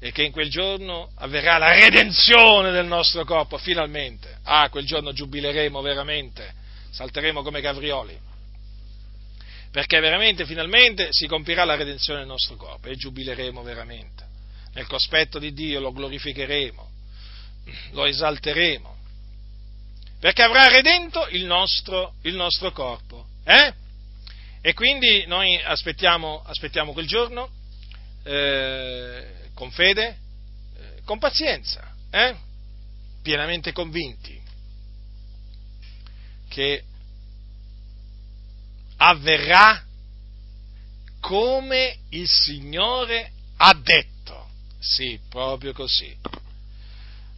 e che in quel giorno avverrà la redenzione del nostro corpo, finalmente. Ah, quel giorno giubileremo veramente, salteremo come caprioli perché veramente, finalmente, si compirà la redenzione del nostro corpo e giubileremo veramente. Nel cospetto di Dio lo glorificheremo, lo esalteremo, perché avrà redento il nostro, il nostro corpo. Eh? E quindi noi aspettiamo, aspettiamo quel giorno eh, con fede, eh, con pazienza, eh? pienamente convinti che avverrà come il Signore ha detto. Sì, proprio così.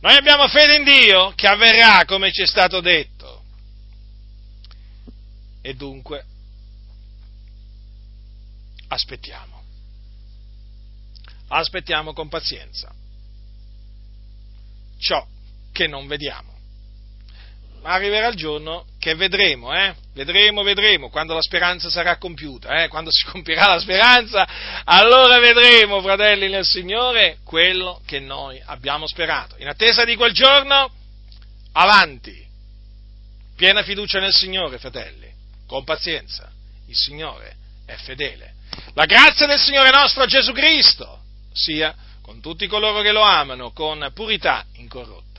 Noi abbiamo fede in Dio che avverrà come ci è stato detto. E dunque aspettiamo. Aspettiamo con pazienza ciò che non vediamo ma arriverà il giorno che vedremo, eh? vedremo, vedremo, quando la speranza sarà compiuta, eh? quando si compirà la speranza, allora vedremo, fratelli nel Signore, quello che noi abbiamo sperato. In attesa di quel giorno, avanti, piena fiducia nel Signore, fratelli, con pazienza, il Signore è fedele. La grazia del Signore nostro Gesù Cristo sia con tutti coloro che lo amano con purità incorrotta.